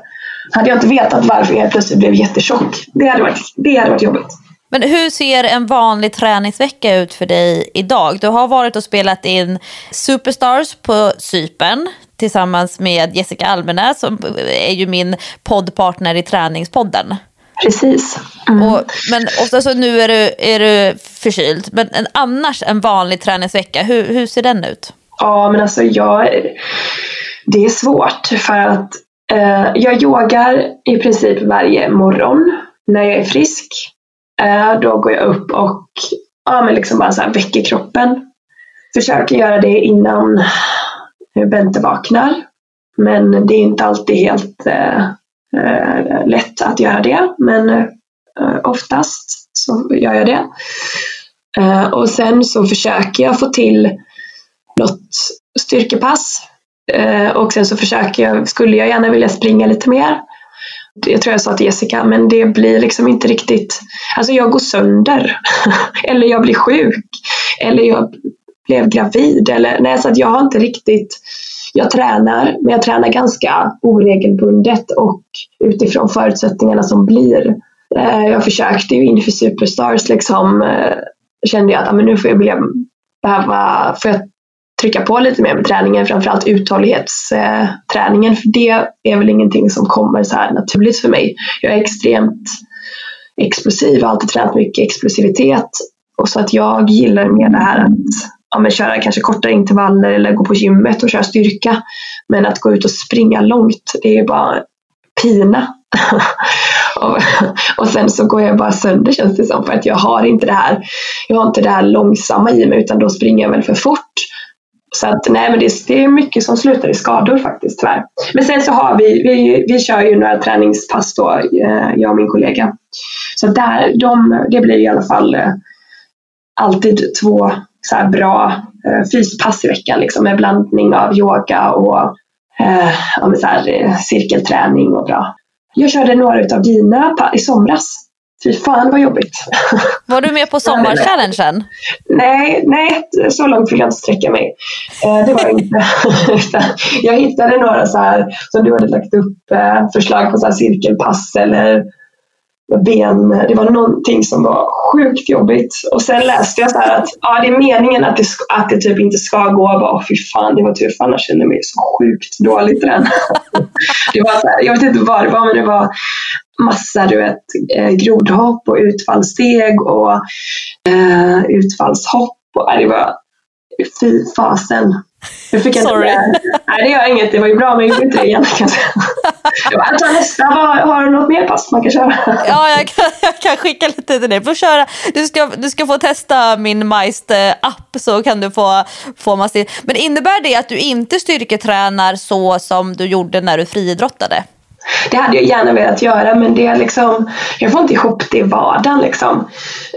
Hade jag inte vetat varför jag plötsligt blev jättetjock, det hade varit, det hade varit jobbigt. Men hur ser en vanlig träningsvecka ut för dig idag? Du har varit och spelat in Superstars på Sypen tillsammans med Jessica Almenäs som är ju min poddpartner i Träningspodden. Precis. Mm. Och, men och så nu är du, är du förkyld. Men en, annars en vanlig träningsvecka, hur, hur ser den ut? Ja, men alltså jag... Det är svårt för att eh, jag yogar i princip varje morgon när jag är frisk. Eh, då går jag upp och ja, men liksom bara så här väcker kroppen. Försöker göra det innan Bente vaknar. Men det är inte alltid helt eh, eh, lätt att göra det, men eh, oftast så gör jag det. Eh, och sen så försöker jag få till något styrkepass eh, och sen så försöker jag, skulle jag gärna vilja springa lite mer. Jag tror jag sa till Jessica, men det blir liksom inte riktigt, alltså jag går sönder. eller jag blir sjuk. Eller jag blev gravid. Eller, nej, så att jag har inte riktigt jag tränar, men jag tränar ganska oregelbundet och utifrån förutsättningarna som blir. Eh, jag försökte ju inför Superstars liksom, eh, kände jag att ah, men nu får jag behöva, får jag trycka på lite mer med träningen, framförallt uthållighetsträningen, för det är väl ingenting som kommer så här naturligt för mig. Jag är extremt explosiv, har alltid tränat mycket explosivitet och så att jag gillar mer det här att ja, men köra kanske korta intervaller eller gå på gymmet och köra styrka. Men att gå ut och springa långt, det är bara pina. och, och sen så går jag bara sönder känns det som för att jag har inte det här, jag har inte det här långsamma i mig utan då springer jag väl för fort. Så att nej men det, det är mycket som slutar i skador faktiskt tyvärr. Men sen så har vi, vi, vi kör ju några träningspass då, eh, jag och min kollega. Så där, de, det blir i alla fall eh, alltid två så bra eh, fyspass i veckan liksom, med blandning av yoga och eh, så här, eh, cirkelträning och bra. Jag körde några av dina i somras. Fy fan vad jobbigt. Var du med på sommarchallengen? nej, nej, så långt vill jag inte sträcka mig. Eh, det var jag inte. jag hittade några så här som du hade lagt upp eh, förslag på så här cirkelpass eller ben. Det var någonting som var sjukt jobbigt. Och sen läste jag så att ja, det är meningen att det, att det typ inte ska gå. Jag bara, fy fan, det var tur för annars kände jag mig så sjukt dåligt redan. det var så här, jag vet inte vad det var, men det var massa du vet, eh, grodhopp och utfallssteg och eh, utfallshopp. Och, det var fy fasen. Jag fick Sorry. Inte, nej, det gör inget. Det var ju bra, men jag gjorde inte det igen. Jag tar nästa. Har, har du något mer pass man kan köra? Ja, jag kan, jag kan skicka lite till dig. Du, köra. Du, ska, du ska få testa min Majst-app så kan du få, få massa. Men innebär det att du inte styrketränar så som du gjorde när du friidrottade? Det hade jag gärna velat göra, men det är liksom, jag får inte ihop det i vardagen. Liksom.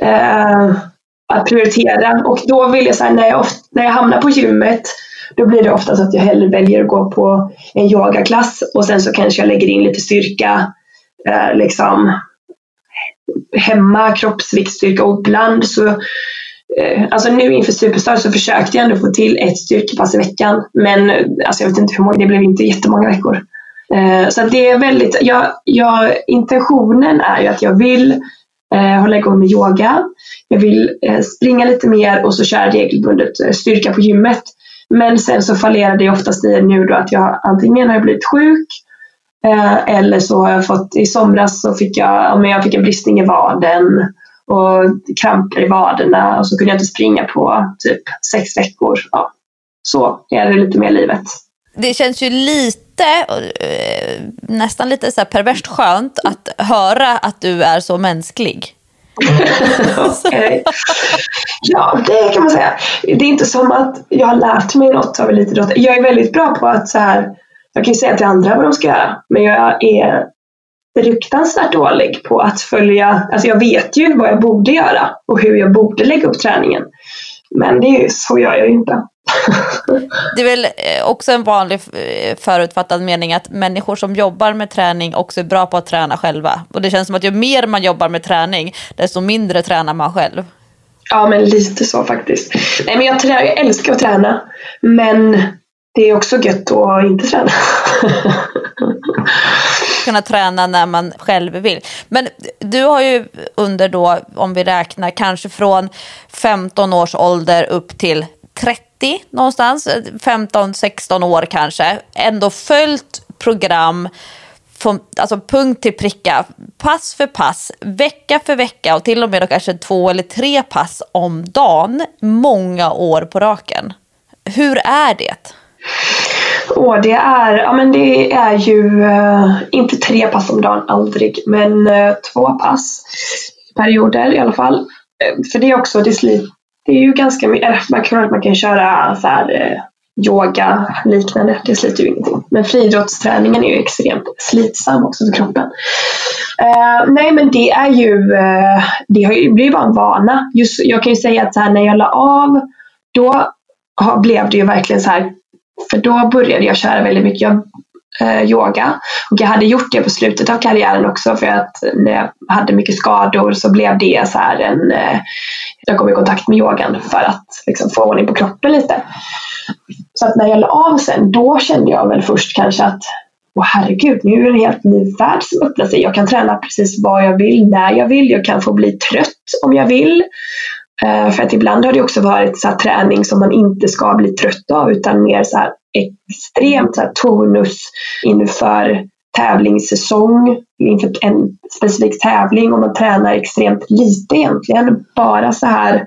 Uh, att prioritera. Och då vill jag säga när jag, när jag hamnar på gymmet då blir det ofta så att jag hellre väljer att gå på en yogaklass och sen så kanske jag lägger in lite styrka eh, liksom hemma, kroppsviktstyrka och ibland så eh, Alltså nu inför Superstar så försökte jag ändå få till ett styrkepass i veckan men alltså jag vet inte hur många, det blev inte jättemånga veckor. Eh, så det är väldigt, jag, jag, intentionen är ju att jag vill eh, hålla igång med yoga. Jag vill eh, springa lite mer och så köra regelbundet eh, styrka på gymmet. Men sen så fallerar det oftast i nu då att jag antingen har blivit sjuk eh, eller så har jag fått, i somras så fick jag, jag fick en bristning i vaden och kramper i vaderna och så kunde jag inte springa på typ sex veckor. Ja, så är det lite mer livet. Det känns ju lite, eh, nästan lite så perverst skönt att höra att du är så mänsklig. okay. Ja, det kan man säga. Det är inte som att jag har lärt mig något av elitidrott. Jag är väldigt bra på att så här, jag kan ju säga till andra vad de ska göra, men jag är fruktansvärt dålig på att följa, alltså jag vet ju vad jag borde göra och hur jag borde lägga upp träningen. Men det är, så gör jag ju inte det är väl eh, också en vanlig eh, förutfattad mening att människor som jobbar med träning också är bra på att träna själva. Och det känns som att ju mer man jobbar med träning, desto mindre tränar man själv. Ja, men lite så faktiskt. Nej, men jag, tränar, jag älskar att träna, men det är också gött att inte träna. kunna träna när man själv vill. Men du har ju under då, om vi räknar, kanske från 15 års ålder upp till 30 någonstans, 15-16 år kanske, ändå följt program från, alltså punkt till pricka, pass för pass, vecka för vecka och till och med då kanske två eller tre pass om dagen, många år på raken. Hur är det? Och det är, ja men det är ju eh, inte tre pass om dagen, aldrig, men eh, två pass perioder i alla fall. Eh, för det är också, det, slit, det är ju ganska mycket, äh, man kan, man kan köra så här, eh, yoga liknande, det sliter ju ingenting. Men friidrottsträningen är ju extremt slitsam också för kroppen. Eh, nej men det är ju, eh, det har ju, blir bara en vana. Just, jag kan ju säga att så här, när jag la av, då blev det ju verkligen så här för då började jag köra väldigt mycket Jag Eh, yoga. Och jag hade gjort det på slutet av karriären också för att när jag hade mycket skador så blev det så här en... Eh, jag kom i kontakt med yogan för att liksom, få ordning på kroppen lite. Så att när jag la av sen, då kände jag väl först kanske att Åh herregud, nu är det en helt ny värld som öppnar sig. Jag kan träna precis vad jag vill, när jag vill. Jag kan få bli trött om jag vill. Eh, för att ibland har det också varit så träning som man inte ska bli trött av utan mer så extremt så tonus inför tävlingssäsong, inför en specifik tävling och man tränar extremt lite egentligen. Bara så här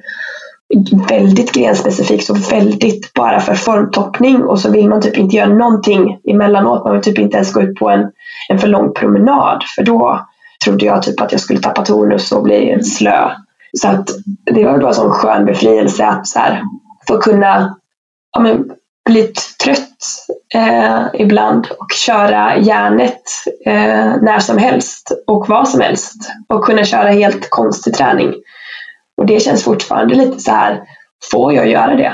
väldigt grenspecifikt och väldigt bara för formtoppning och så vill man typ inte göra någonting emellanåt. Man vill typ inte ens gå ut på en, en för lång promenad för då trodde jag typ att jag skulle tappa tonus och bli slö. Så att det var bara en sån skön befrielse att så här, få kunna ja, men, bli trött eh, ibland och köra järnet eh, när som helst och vad som helst och kunna köra helt konstig träning. Och det känns fortfarande lite så här, får jag göra det?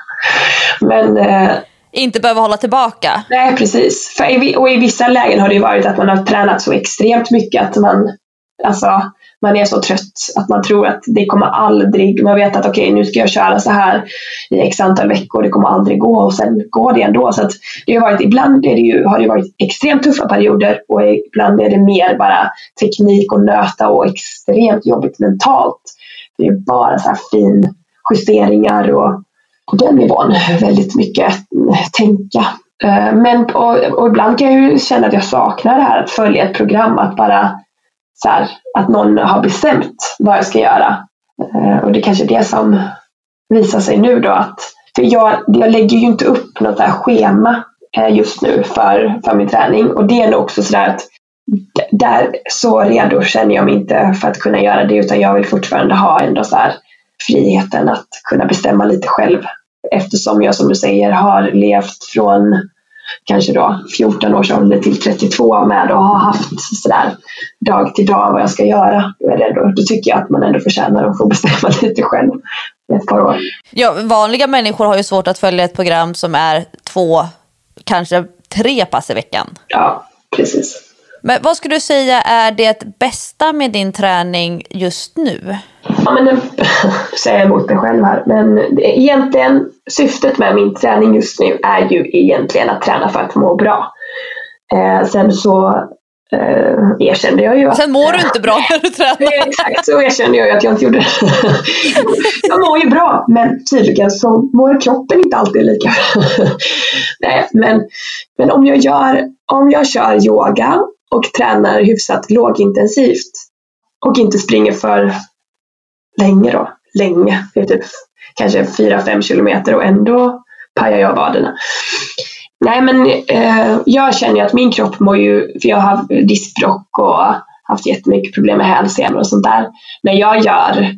Men eh, inte behöva hålla tillbaka. Nej, precis. För i, och i vissa lägen har det varit att man har tränat så extremt mycket att man alltså, man är så trött att man tror att det kommer aldrig, man vet att okej okay, nu ska jag köra så här i x antal veckor, det kommer aldrig gå och sen går det ändå. Så att det har varit, ibland är det ju, har det varit extremt tuffa perioder och ibland är det mer bara teknik och nöta och extremt jobbigt mentalt. Det är bara så här fin justeringar och på den nivån väldigt mycket tänka. Eh, men och, och ibland kan jag ju känna att jag saknar det här att följa ett program, att bara så här, att någon har bestämt vad jag ska göra. Eh, och det är kanske är det som visar sig nu då att för jag, jag lägger ju inte upp något där schema eh, just nu för, för min träning och det är nog också sådär att där så redo känner jag mig inte för att kunna göra det utan jag vill fortfarande ha ändå så här friheten att kunna bestämma lite själv eftersom jag som du säger har levt från kanske då 14 års ålder till 32 med och har haft sådär dag till dag vad jag ska göra. Då, är det då, då tycker jag att man ändå förtjänar att få bestämma lite själv ett par år. Ja, vanliga människor har ju svårt att följa ett program som är två, kanske tre pass i veckan. Ja, precis. Men vad skulle du säga är det bästa med din träning just nu? Ja, men nu säger jag emot mig själv här, men egentligen syftet med min träning just nu är ju egentligen att träna för att må bra. Eh, sen så eh, erkände jag ju att... Sen mår du inte bra när du tränar. Exakt, så erkände jag ju att jag inte gjorde jag mår ju bra, men tydligen så mår kroppen inte alltid lika. Nej, men, men om, jag gör, om jag kör yoga och tränar hyfsat lågintensivt och inte springer för länge då, länge, det är typ kanske 4-5 kilometer och ändå pajar jag vaderna. Nej men eh, jag känner ju att min kropp mår ju, för jag har diskbråck och haft jättemycket problem med hälsenor och sånt där. När jag gör,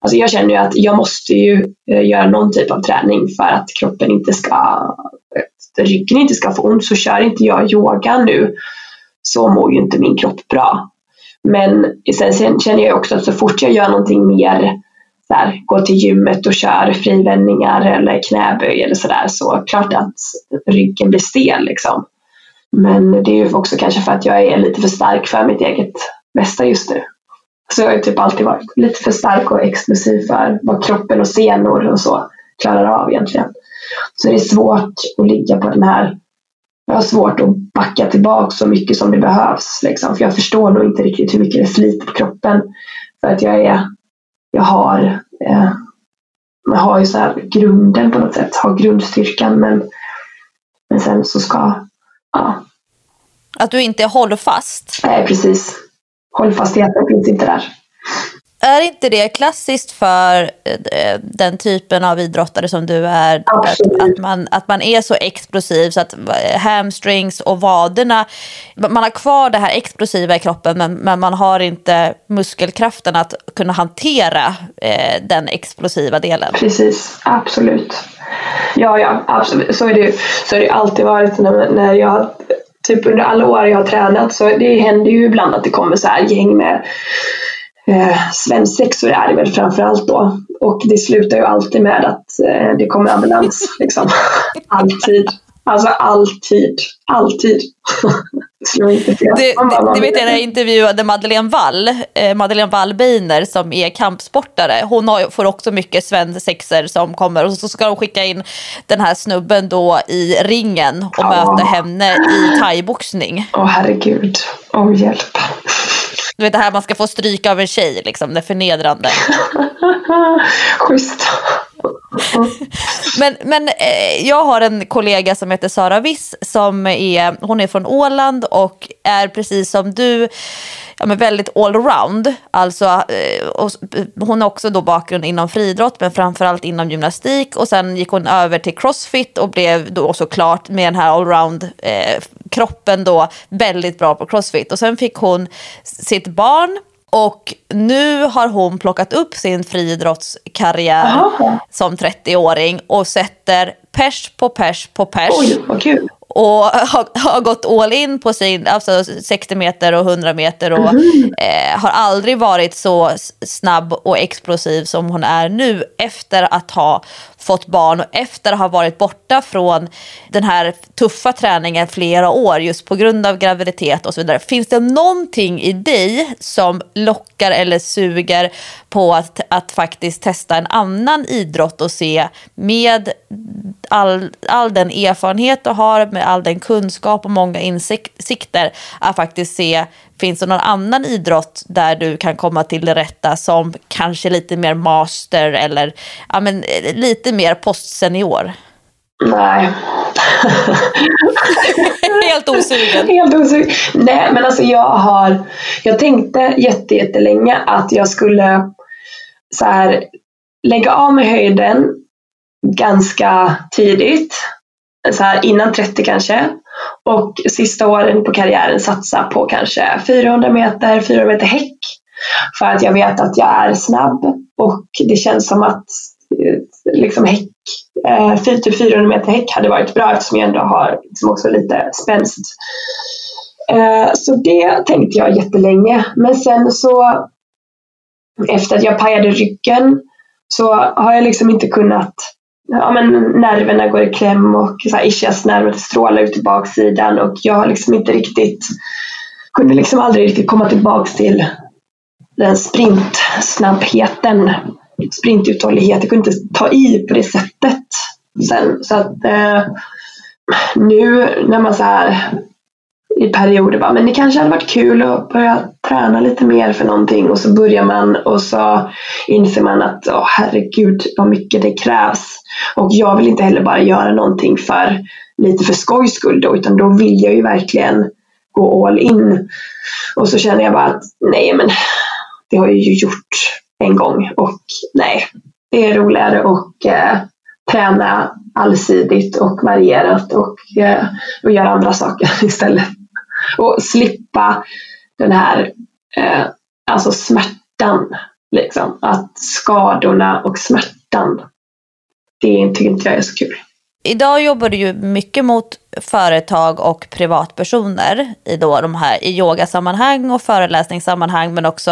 alltså jag känner ju att jag måste ju eh, göra någon typ av träning för att kroppen inte ska, eh, ryggen inte ska få ont. Så kör inte jag yoga nu så mår ju inte min kropp bra. Men sen känner jag också att så fort jag gör någonting mer så här, går till gymmet och kör frivändningar eller knäböj eller sådär så klart att ryggen blir stel liksom. Men det är ju också kanske för att jag är lite för stark för mitt eget bästa just nu. Så jag har typ alltid varit lite för stark och explosiv för vad kroppen och senor och så klarar av egentligen. Så det är svårt att ligga på den här jag har svårt att backa tillbaka så mycket som det behövs. Liksom. För jag förstår nog inte riktigt hur mycket det sliter på kroppen. För att jag är jag har, eh, jag har ju så här grunden på något sätt, har grundstyrkan men, men sen så ska, ja. Att du inte är hållfast? Nej, precis. Hållfastheten finns inte där. Är inte det klassiskt för eh, den typen av idrottare som du är? Att, att, man, att man är så explosiv så att eh, hamstrings och vaderna, man har kvar det här explosiva i kroppen men, men man har inte muskelkraften att kunna hantera eh, den explosiva delen. Precis, absolut. Ja, ja, absolut. Så är det, så är det alltid varit när, när jag Typ under alla år jag har tränat så det händer ju ibland att det kommer så här gäng med eh, svensexor är det väl framförallt då. Och det slutar ju alltid med att eh, det kommer ambulans. liksom. Alltid. Alltså alltid. Alltid. det, det, det vet jag när jag intervjuade Madeleine Wall, eh, Madeleine Wallbeiner som är kampsportare. Hon har, får också mycket svensexer som kommer och så ska de skicka in den här snubben då i ringen och oh. möta henne i thaiboxning. Åh oh, herregud, om hjälp. Du vet det här man ska få stryka av en tjej, liksom, det förnedrande. Schysst. men men eh, jag har en kollega som heter Sara Wiss som är, hon är från Åland och är precis som du ja, men väldigt allround. Alltså, eh, eh, hon har också då bakgrund inom friidrott men framförallt inom gymnastik och sen gick hon över till crossfit och blev då såklart med den här allround eh, kroppen då väldigt bra på crossfit. Och sen fick hon sitt barn och nu har hon plockat upp sin friidrottskarriär Aha. som 30-åring och sätter pers på pers på pers. Oj, vad kul och har, har, gått all in på sin, alltså 60 meter och 100 meter och mm. eh, har aldrig varit så snabb och explosiv som hon är nu efter att ha fått barn och efter att ha varit borta från den här tuffa träningen flera år just på grund av graviditet och så vidare. Finns det någonting i dig som lockar eller suger på att, att faktiskt testa en annan idrott och se med all, all den erfarenhet du har, med all den kunskap och många insikter, att faktiskt se Finns det någon annan idrott där du kan komma till det rätta som kanske lite mer master eller ja, men, lite mer postsenior? Nej. Helt osugen? Helt osugen. Nej, men alltså jag har... Jag tänkte jättelänge att jag skulle så här, lägga av med höjden ganska tidigt. Så här, innan 30 kanske. Och sista åren på karriären satsa på kanske 400 meter, 400 meter häck. För att jag vet att jag är snabb och det känns som att eh, liksom häck, eh, typ 400 meter häck hade varit bra eftersom jag ändå har liksom också lite spänst. Eh, så det tänkte jag jättelänge. Men sen så efter att jag pajade ryggen så har jag liksom inte kunnat ja, men nerverna går i kläm och ischiasnerven strålar ut till baksidan och jag har liksom inte riktigt kunde liksom aldrig riktigt komma tillbaks till den sprintsnabbheten, sprintuthållighet. Jag kunde inte ta i på det sättet sen. Så att eh, nu när man så här i perioder bara, men det kanske hade varit kul att börja träna lite mer för någonting och så börjar man och så inser man att åh, herregud vad mycket det krävs. Och jag vill inte heller bara göra någonting för lite för skojs skull då, utan då vill jag ju verkligen gå all in. Och så känner jag bara att nej men det har jag ju gjort en gång och nej, det är roligare att eh, träna allsidigt och varierat och, eh, och göra andra saker istället. Och slippa den här eh, alltså smärtan. Liksom. Att skadorna och smärtan, det tycker inte jag är så kul. Idag jobbar du ju mycket mot företag och privatpersoner i, då de här, i yogasammanhang och föreläsningssammanhang men också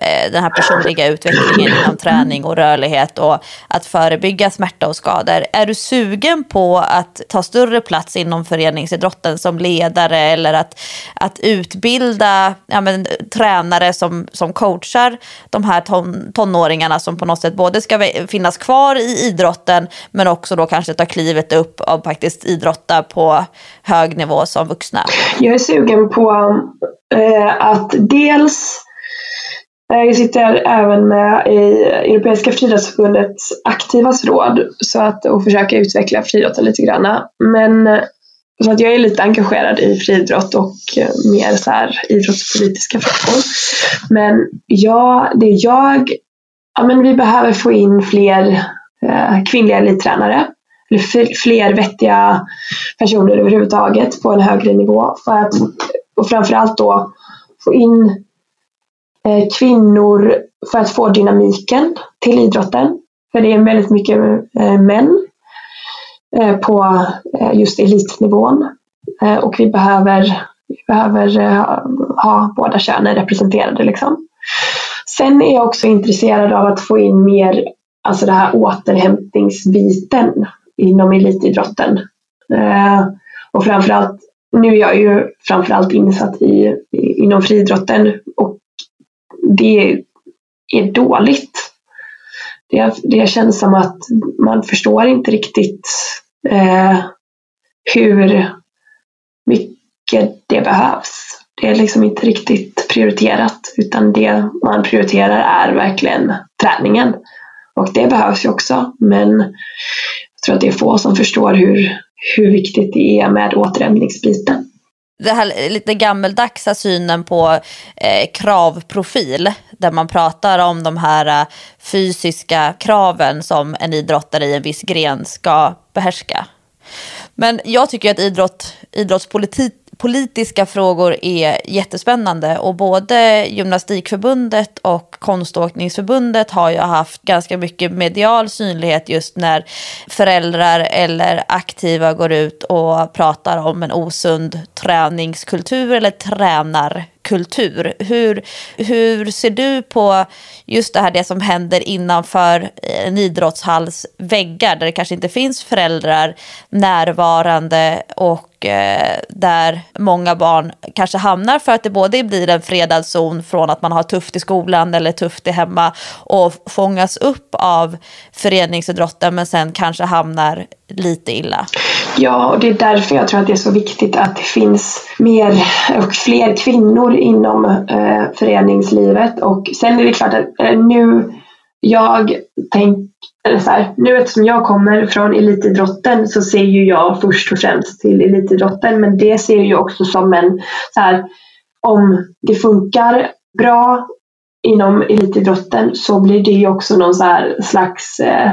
eh, den här personliga utvecklingen inom träning och rörlighet och att förebygga smärta och skador. Är du sugen på att ta större plats inom föreningsidrotten som ledare eller att, att utbilda ja, men, tränare som, som coachar de här ton, tonåringarna som på något sätt både ska finnas kvar i idrotten men också då kanske ta klivet upp och faktiskt idrotta på hög nivå som vuxna? Jag är sugen på eh, att dels eh, jag sitter även med i Europeiska friidrottsförbundets aktivas råd så att, och försöker utveckla friidrotten lite grann. Men eh, så att jag är lite engagerad i friidrott och eh, mer så här idrottspolitiska frågor. Men ja, det jag, ja men vi behöver få in fler eh, kvinnliga elittränare fler vettiga personer överhuvudtaget på en högre nivå. För att, och framförallt då få in eh, kvinnor för att få dynamiken till idrotten. För det är väldigt mycket eh, män eh, på eh, just elitnivån. Eh, och vi behöver, vi behöver eh, ha båda könen representerade. Liksom. Sen är jag också intresserad av att få in mer alltså det här återhämtningsbiten inom elitidrotten. Eh, och framförallt, nu är jag ju framförallt insatt i, inom friidrotten och det är dåligt. Det, det känns som att man förstår inte riktigt eh, hur mycket det behövs. Det är liksom inte riktigt prioriterat utan det man prioriterar är verkligen träningen. Och det behövs ju också men tror att det är få som förstår hur, hur viktigt det är med återhämtningsbiten. Det här lite gammeldagsa synen på eh, kravprofil där man pratar om de här eh, fysiska kraven som en idrottare i en viss gren ska behärska. Men jag tycker att idrott, idrottspolitik politiska frågor är jättespännande. Och både Gymnastikförbundet och Konståkningsförbundet har ju haft ganska mycket medial synlighet just när föräldrar eller aktiva går ut och pratar om en osund träningskultur eller tränar kultur. Hur, hur ser du på just det här det som händer innanför eh, en idrottshalls väggar där det kanske inte finns föräldrar närvarande och eh, där många barn kanske hamnar för att det både blir en fredad zon från att man har tufft i skolan eller tufft i hemma och fångas upp av föreningsidrotten men sen kanske hamnar lite illa. Ja, och det är därför jag tror att det är så viktigt att det finns mer och fler kvinnor inom eh, föreningslivet. Och sen är det klart att eh, nu, jag tänker så här, nu eftersom jag kommer från elitidrotten så ser ju jag först och främst till elitidrotten men det ser jag också som en så här, om det funkar bra inom elitidrotten så blir det ju också någon så slags Eh,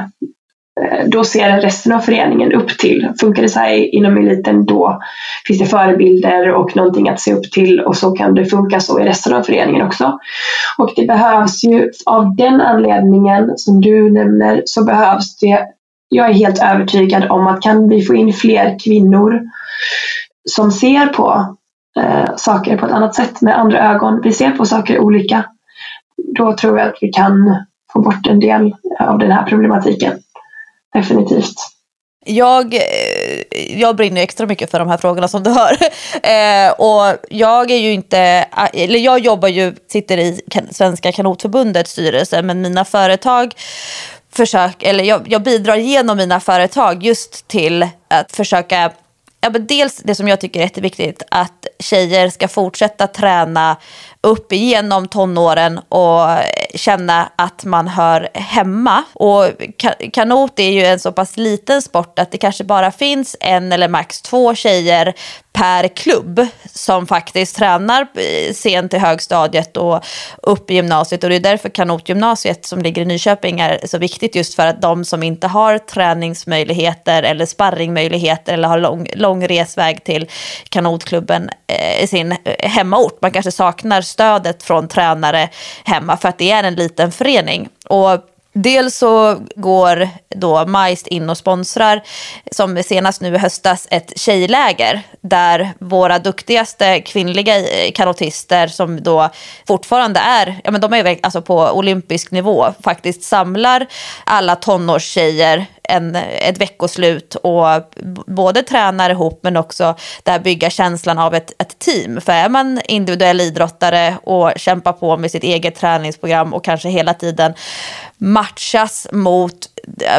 Eh, då ser resten av föreningen upp till. Funkar det så här inom eliten då finns det förebilder och någonting att se upp till och så kan det funka så i resten av föreningen också. Och det behövs ju av den anledningen som du nämner så behövs det jag är helt övertygad om att kan vi få in fler kvinnor som ser på eh, saker på ett annat sätt med andra ögon, vi ser på saker olika, då tror jag att vi kan få bort en del av den här problematiken definitivt. Jag, eh, jag brinner extra mycket för de här frågorna som du hör. Eh, och jag är ju inte, eh, eller jag jobbar ju, sitter i Svenska kanotförbundets styrelse, men mina företag försök, eller jag, jag bidrar genom mina företag just till att försöka Ja, men dels det som jag tycker är jätteviktigt, att tjejer ska fortsätta träna upp igenom tonåren och känna att man hör hemma. Och kanot är ju en så pass liten sport att det kanske bara finns en eller max två tjejer per klubb som faktiskt tränar sent i högstadiet och upp i gymnasiet. Och det är därför kanotgymnasiet som ligger i Nyköping är så viktigt just för att de som inte har träningsmöjligheter eller sparringmöjligheter eller har lång, lång resväg till kanotklubben eh, i sin eh, hemmaort. Man kanske saknar stödet från tränare hemma för att det är en liten förening. Och Dels så går då Majst in och sponsrar, som senast nu i höstas, ett tjejläger där våra duktigaste kvinnliga eh, kanotister som då fortfarande är, ja men de är alltså på olympisk nivå, faktiskt samlar alla tonårstjejer en, ett veckoslut och både tränar ihop men också där bygga känslan av ett, ett team. För är man individuell idrottare och kämpar på med sitt eget träningsprogram och kanske hela tiden matchas mot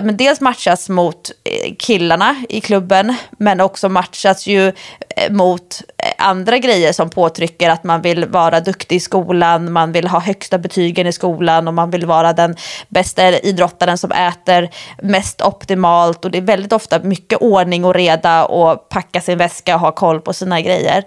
men dels matchas mot eh, killarna i klubben men också matchas ju eh, mot andra grejer som påtrycker att man vill vara duktig i skolan, man vill ha högsta betygen i skolan och man vill vara den bästa idrottaren som äter mest optimalt och det är väldigt ofta mycket ordning och reda och packa sin väska och ha koll på sina grejer.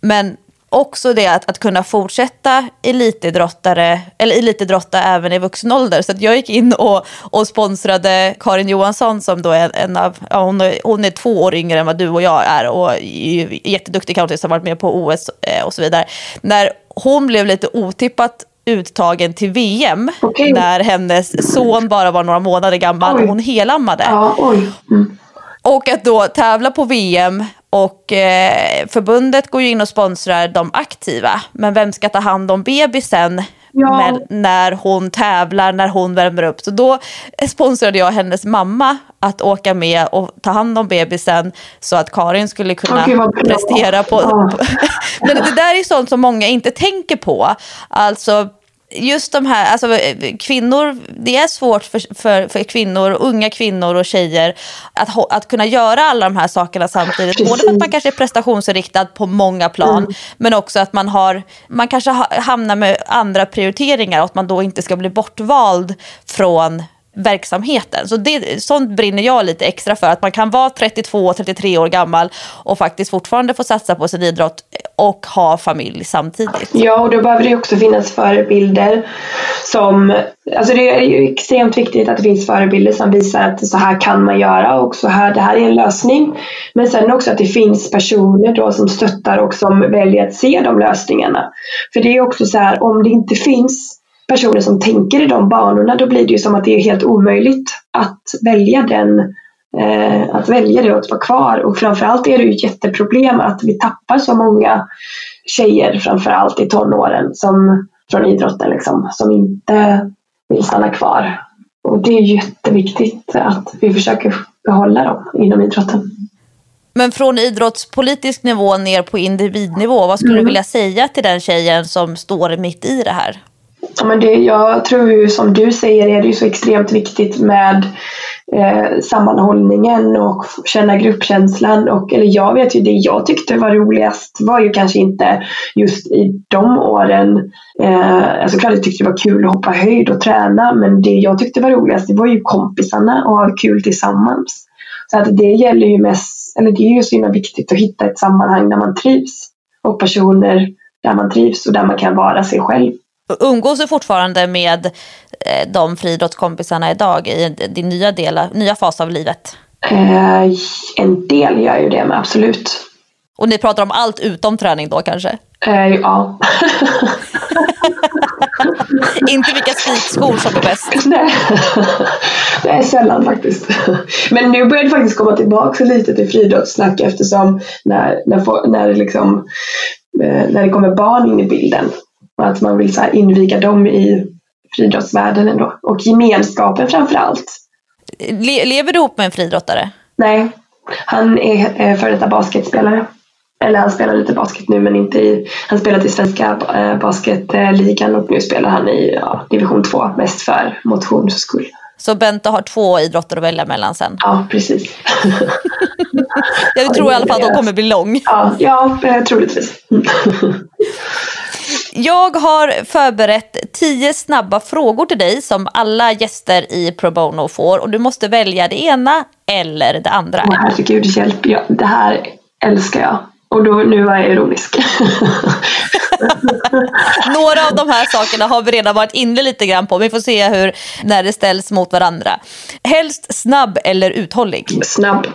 Men också det att, att kunna fortsätta elitidrottare, eller elitidrotta även i vuxen ålder. Så jag gick in och, och sponsrade Karin Johansson som då är en av, ja, hon, är, hon är två år yngre än vad du och jag är och är jätteduktig kanotist, har varit med på OS eh, och så vidare. När hon blev lite otippat uttagen till VM okay. när hennes son bara var några månader gammal oj. och hon helammade. Ja, mm. Och att då tävla på VM och eh, förbundet går ju in och sponsrar de aktiva. Men vem ska ta hand om bebisen ja. när, när hon tävlar, när hon värmer upp? Så då sponsrade jag hennes mamma att åka med och ta hand om bebisen så att Karin skulle kunna okay, prestera på... Ja. Men det där är sånt som många inte tänker på. Alltså just de här, alltså kvinnor, det är svårt för, för, för kvinnor, unga kvinnor och tjejer att, att kunna göra alla de här sakerna samtidigt. Både för att man kanske är prestationsinriktad på många plan, mm. men också att man har, man kanske hamnar med andra prioriteringar och att man då inte ska bli bortvald från verksamheten. Så det, sånt brinner jag lite extra för. Att man kan vara 32-33 år gammal och faktiskt fortfarande få satsa på sin idrott och ha familj samtidigt. Ja, och då behöver det också finnas förebilder som... Alltså det är ju extremt viktigt att det finns förebilder som visar att så här kan man göra och så här, det här är en lösning. Men sen också att det finns personer då som stöttar och som väljer att se de lösningarna. För det är också så här, om det inte finns personer som tänker i de banorna, då blir det ju som att det är helt omöjligt att välja den eh, att välja det och att vara kvar. Och framförallt är det ju ett jätteproblem att vi tappar så många tjejer, framförallt i tonåren, som, från idrotten liksom, som inte vill stanna kvar. Och det är jätteviktigt att vi försöker behålla dem inom idrotten. Men från idrottspolitisk nivå ner på individnivå, vad skulle mm. du vilja säga till den tjejen som står mitt i det här? Ja, men det, jag tror ju som du säger är det ju så extremt viktigt med eh, sammanhållningen och känna gruppkänslan. Och, eller jag vet ju det jag tyckte var roligast var ju kanske inte just i de åren. Eh, alltså klart jag tyckte det var kul att hoppa höjd och träna men det jag tyckte var roligast det var ju kompisarna och ha kul tillsammans. Så att det gäller ju mest, eller det är ju så himla viktigt att hitta ett sammanhang där man trivs och personer där man trivs och där man kan vara sig själv. Umgås du fortfarande med eh, de friidrottskompisarna idag i din nya, del, nya fas av livet? Eh, en del gör ju det, men absolut. Och ni pratar om allt utom träning då kanske? Eh, ja. Inte vilka spikskor som är bäst? Nej, det är sällan faktiskt. Men nu börjar det faktiskt komma tillbaka lite till friidrottssnack eftersom när, när, när, liksom, eh, när det kommer barn in i bilden och att man vill så inviga dem i friidrottsvärlden ändå. Och gemenskapen framför allt. Le lever du ihop med en friidrottare? Nej, han är före detta basketspelare. Eller han spelar lite basket nu men inte i... Han spelat i svenska eh, basketligan och nu spelar han i ja, division 2 mest för motions skull. Så Bente har två idrotter att välja mellan sen. Ja, precis. Jag tror i alla fall att de kommer bli lång. Ja, ja eh, troligtvis. Jag har förberett tio snabba frågor till dig som alla gäster i Pro Bono får och du måste välja det ena eller det andra. Åh herregud, hjälp. Ja, det här älskar jag. Och då, nu var jag ironisk. Några av de här sakerna har vi redan varit inne lite grann på. Vi får se hur, när det ställs mot varandra. Helst snabb eller uthållig? Snabb.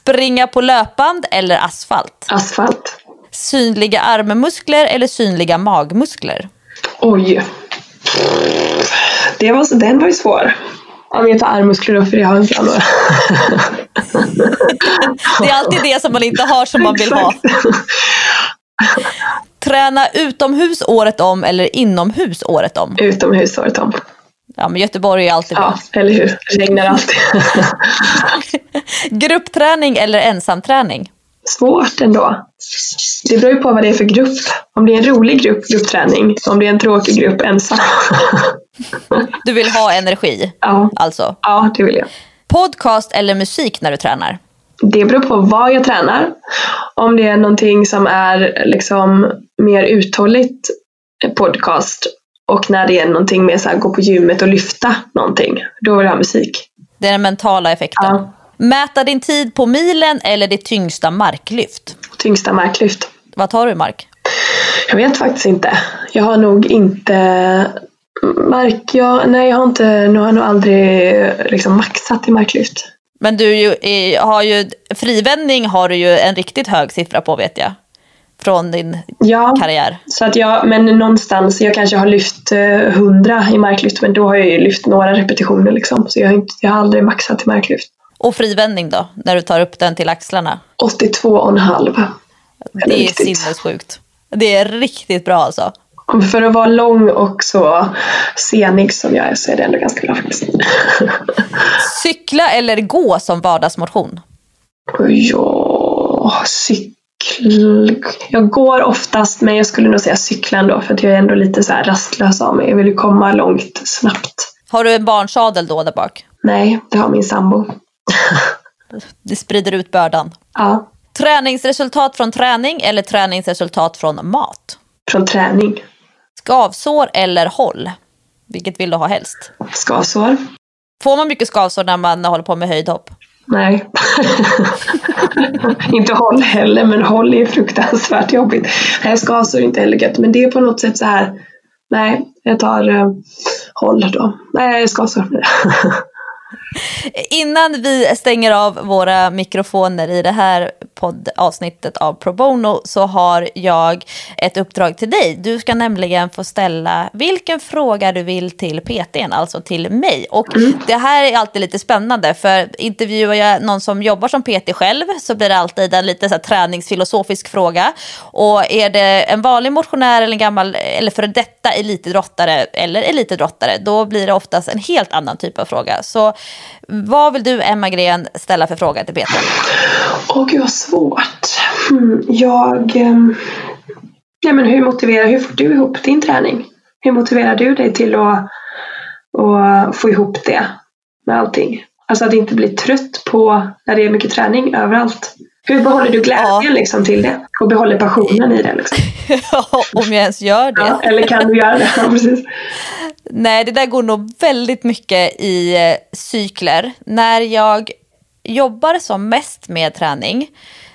Springa på löpband eller asfalt? Asfalt. Synliga armmuskler eller synliga magmuskler? Oj. Det var, den var ju svår. Ja, men jag tar armmuskler då, för jag har inte några. Det är alltid det som man inte har som man vill ha. Träna utomhus året om eller inomhus året om? Utomhus året om. Ja, men Göteborg är alltid bra. Ja, eller hur. Det regnar alltid. Gruppträning eller ensamträning? Svårt ändå. Det beror ju på vad det är för grupp. Om det är en rolig grupp, gruppträning. Om det är en tråkig grupp, ensam. Du vill ha energi, Ja, alltså. ja det vill jag. Podcast eller musik när du tränar? Det beror på vad jag tränar. Om det är någonting som är liksom mer uthålligt podcast och när det är någonting mer så här, gå på gymmet och lyfta någonting, då vill jag ha musik. Det är den mentala effekten. Ja. Mäta din tid på milen eller ditt tyngsta marklyft? Tyngsta marklyft. Vad tar du i mark? Jag vet faktiskt inte. Jag har nog inte mark, jag, nej jag har inte, nu har jag nog aldrig liksom maxat i marklyft. Men du ju, har ju, frivändning har du ju en riktigt hög siffra på vet jag. Från din Ja, karriär. så att jag, men någonstans, jag kanske har lyft eh, 100 i marklyft men då har jag ju lyft några repetitioner liksom. Så jag har, inte, jag har aldrig maxat i marklyft. Och frivändning då, när du tar upp den till axlarna. 82,5. Det är riktigt. sinnessjukt. Det är riktigt bra alltså. För att vara lång och så senig som jag är så är det ändå ganska bra faktiskt. Cykla eller gå som vardagsmotion? ja, cykel... Jag går oftast men jag skulle nog säga cykla ändå för att jag är ändå lite så rastlös av mig. Jag vill ju komma långt snabbt. Har du en barnsadel då där bak? Nej, det har min sambo. Det sprider ut bördan. Ja, Träningsresultat från träning eller träningsresultat från mat? från träning. Skavsår eller håll? Vilket vill du ha helst? Skavsår? Får man mycket skavsår när man håller på med höjdhopp? Nej. inte håll heller, men håll är fruktansvärt jobbigt. Nej, skavsår är inte heller gött, men det är på något sätt så här. Nej, jag tar uh, håll då. Nej, skavsår. Innan vi stänger av våra mikrofoner i det här poddavsnittet av Pro Bono så har jag ett uppdrag till dig. Du ska nämligen få ställa vilken fråga du vill till PTn, alltså till mig. Och det här är alltid lite spännande för intervjuar jag någon som jobbar som PT själv så blir det alltid en lite så träningsfilosofisk fråga. Och är det en vanlig motionär eller en gammal eller före detta elitidrottare eller elitidrottare då blir det oftast en helt annan typ av fråga. Så vad vill du, Emma Gren, ställa för fråga till Peter? Åh gud vad svårt. Hmm, jag... Ehm, ja, men hur motiverar, hur får du ihop din träning? Hur motiverar du dig till att, att få ihop det med allting? Alltså att inte bli trött på när det är mycket träning överallt. Hur behåller du glädjen Ja. liksom till det? Och behåller passionen i det? Liksom? Om jag ens gör det. Ja, eller kan du göra det? Ja, precis. Nej, det där går nog väldigt mycket i eh, cykler. När jag jobbar som mest med träning,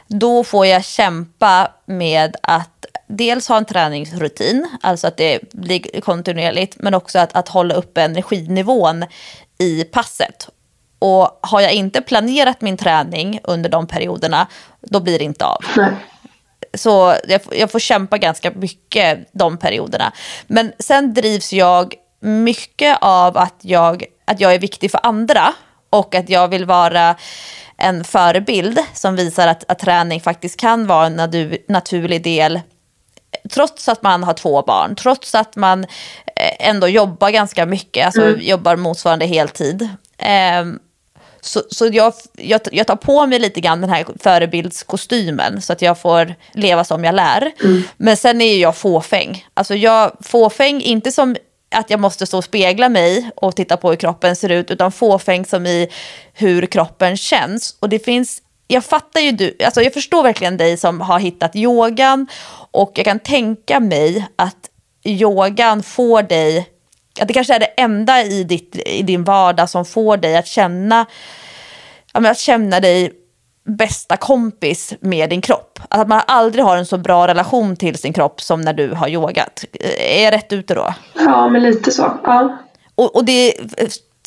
då får jag kämpa med att dels ha en träningsrutin, alltså att det blir kontinuerligt, men också att, att hålla uppe energinivån i passet. Och har jag inte planerat min träning under de perioderna, då blir det inte av. Nej. Så jag, får- jag får kämpa ganska mycket de perioderna. Men sen drivs jag mycket av att jag, att jag är viktig för andra och att jag vill vara en förebild som visar att, att träning faktiskt kan vara en natu- naturlig del trots att man har två barn, trots att man eh, ändå jobbar ganska mycket, alltså jobbar motsvarande heltid. Ehm, så, så jag, jag, jag tar på mig lite grann den här förebildskostymen så att jag får leva som jag lär. Men sen är ju jag fåfäng. Alltså jag fåfäng, inte som att jag måste stå och spegla mig och titta på hur kroppen ser ut, utan fåfäng som i hur kroppen känns. Och det finns, jag fattar ju du, alltså jag förstår verkligen dig som har hittat yogan och jag kan tänka mig att yogan får dig, att det kanske är det enda i, ditt, i din vardag som får dig att känna, att känna dig bästa kompis med din kropp. Att man aldrig har en så bra relation till sin kropp som när du har yogat. Är jag rätt ute då? Ja, men lite så. Ja. Och, och det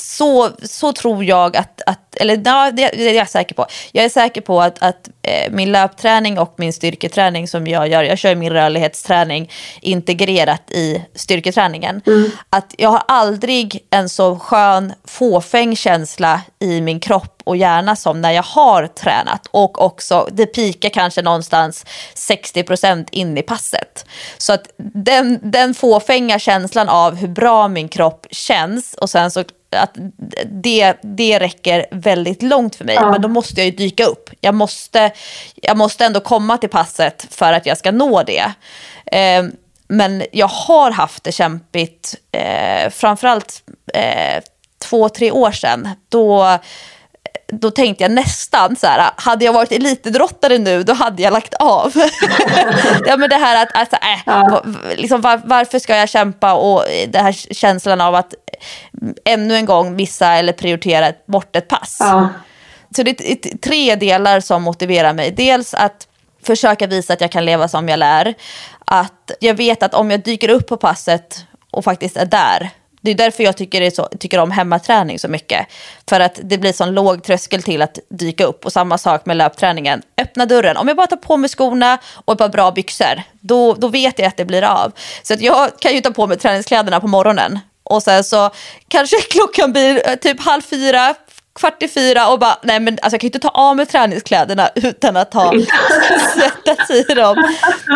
så, så tror jag att, att eller ja, det, det är jag säker på. Jag är säker på att, att eh, min löpträning och min styrketräning som jag gör, jag kör min rörlighetsträning integrerat i styrketräningen. Mm. Att jag har aldrig en så skön fåfäng känsla i min kropp och hjärna som när jag har tränat. Och också, det pikar kanske någonstans 60% in i passet. Så att den, den fåfänga känslan av hur bra min kropp känns och sen så att det, det räcker väldigt långt för mig. Ja. Men då måste jag ju dyka upp. Jag måste, jag måste ändå komma till passet för att jag ska nå det. Eh, men jag har haft det kämpigt, eh, framförallt eh, två, tre år sedan. Då då tänkte jag nästan så här, hade jag varit elitidrottare nu då hade jag lagt av. ja, men det här att, alltså, äh, ja. liksom, var, varför ska jag kämpa och den här känslan av att ännu en gång missa eller prioritera bort ett pass. Ja. Så det är tre delar som motiverar mig. Dels att försöka visa att jag kan leva som jag lär. Att jag vet att om jag dyker upp på passet och faktiskt är där det är därför jag tycker, det så, tycker om hemmaträning så mycket. För att det blir sån låg tröskel till att dyka upp. Och samma sak med löpträningen. Öppna dörren. Om jag bara tar på mig skorna och ett par bra byxor, då, då vet jag att det blir av. Så att jag kan ju ta på mig träningskläderna på morgonen. Och sen så kanske klockan blir eh, typ halv fyra, kvart i fyra och bara, nej men alltså jag kan ju inte ta av mig träningskläderna utan att ha svettats i dem.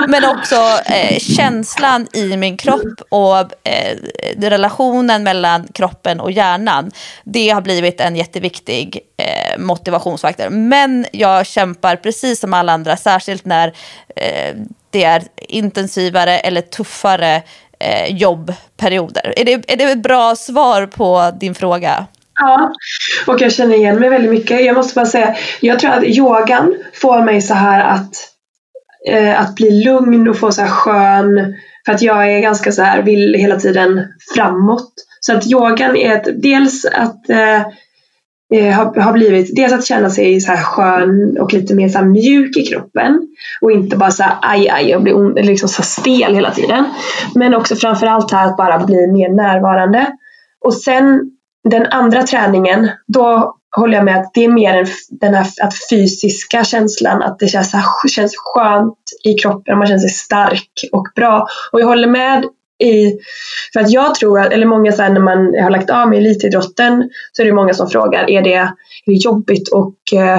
Men också eh, känslan i min kropp och eh, relationen mellan kroppen och hjärnan. Det har blivit en jätteviktig eh, motivationsfaktor. Men jag kämpar precis som alla andra, särskilt när eh, det är intensivare eller tuffare eh, jobbperioder. Är det, är det ett bra svar på din fråga? Ja, och jag känner igen mig väldigt mycket. Jag måste bara säga, jag tror att yogan får mig så här att, eh, att bli lugn och få så här skön, för att jag är ganska så här, vill hela tiden framåt. Så att yogan är ett, dels att eh, eh har, har blivit, dels att känna sig så här skön och lite mer så här mjuk i kroppen. Och inte bara så här aj aj och bli on, liksom så stel hela tiden. Men också framförallt här att bara bli mer närvarande. Och sen den andra träningen, då håller jag med att det är mer den här att fysiska känslan, att det känns, känns skönt i kroppen, man känner sig stark och bra. Och jag håller med i, för att jag tror att, eller många så när man har lagt av med elitidrotten så är det många som frågar, är det, är det jobbigt och eh,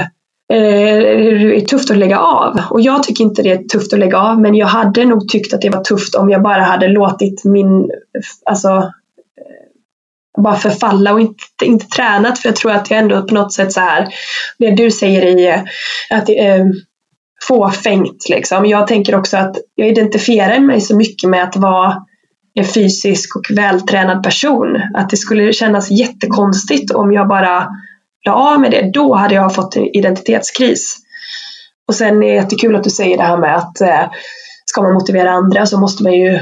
eh, är det tufft att lägga av? Och jag tycker inte det är tufft att lägga av men jag hade nog tyckt att det var tufft om jag bara hade låtit min, alltså bara förfalla och inte, inte tränat för jag tror att jag ändå på något sätt så här det du säger i att det är fåfängt liksom. Jag tänker också att jag identifierar mig så mycket med att vara en fysisk och vältränad person. Att det skulle kännas jättekonstigt om jag bara la av med det. Då hade jag fått en identitetskris. Och sen är det jättekul att du säger det här med att eh, ska man motivera andra så måste man ju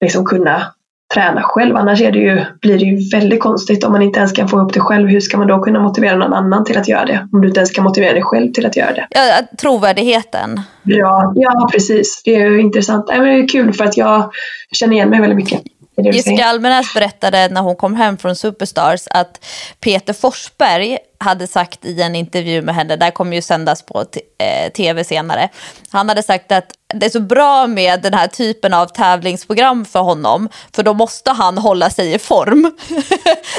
liksom kunna träna själv. Annars är det ju, blir det ju väldigt konstigt om man inte ens kan få upp det själv. Hur ska man då kunna motivera någon annan till att göra det? Om du inte ens kan motivera dig själv till att göra det. Ja, trovärdigheten. Ja, ja precis. Det är ju intressant. Det är kul för att jag känner igen mig väldigt mycket. Jessica Almenäs berättade när hon kom hem från Superstars att Peter Forsberg hade sagt i en intervju med henne, där kommer ju sändas på eh, tv senare. Han hade sagt att det är så bra med den här typen av tävlingsprogram för honom, för då måste han hålla sig i form.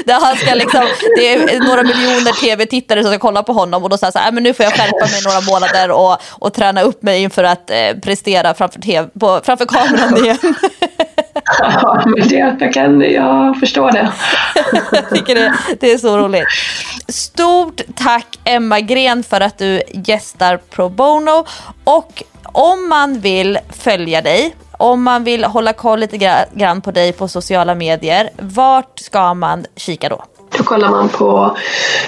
där han ska liksom, det är några miljoner tv-tittare som ska kolla på honom och då säger han så här, men nu får jag skärpa mig några månader och, och träna upp mig inför att eh, prestera framför, TV, på, framför kameran igen. ja, men det, jag, kan, jag förstår det. jag tycker det, det är så roligt. Stort tack Emma Gren för att du gästar Pro Bono. Och om man vill följa dig om man vill hålla koll lite grann på dig på sociala medier, vart ska man kika då? Då kollar man på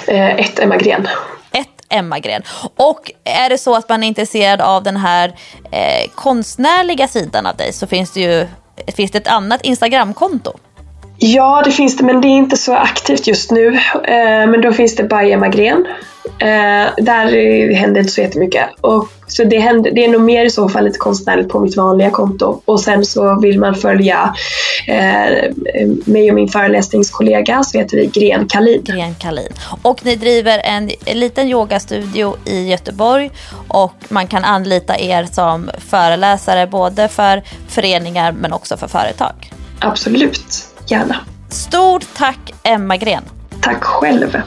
eh, ett Emma Gren. Ett Emma Gren. Och är det så att man är intresserad av den här eh, konstnärliga sidan av dig så finns det ju finns det ett annat Instagramkonto. Ja, det finns det, men det är inte så aktivt just nu. Eh, men då finns det By Emma Gren. Eh, där händer inte så jättemycket. Och, så det, händer, det är nog mer i så fall lite konstnärligt på mitt vanliga konto. Och sen så vill man följa eh, mig och min föreläsningskollega så heter vi Gren Kalin. Gren Kalin. Och ni driver en, en liten yogastudio i Göteborg och man kan anlita er som föreläsare både för föreningar men också för företag. Absolut, gärna. Stort tack Emma Gren. Tack själv.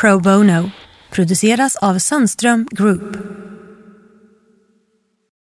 Pro Bono produceras av Sandström Group.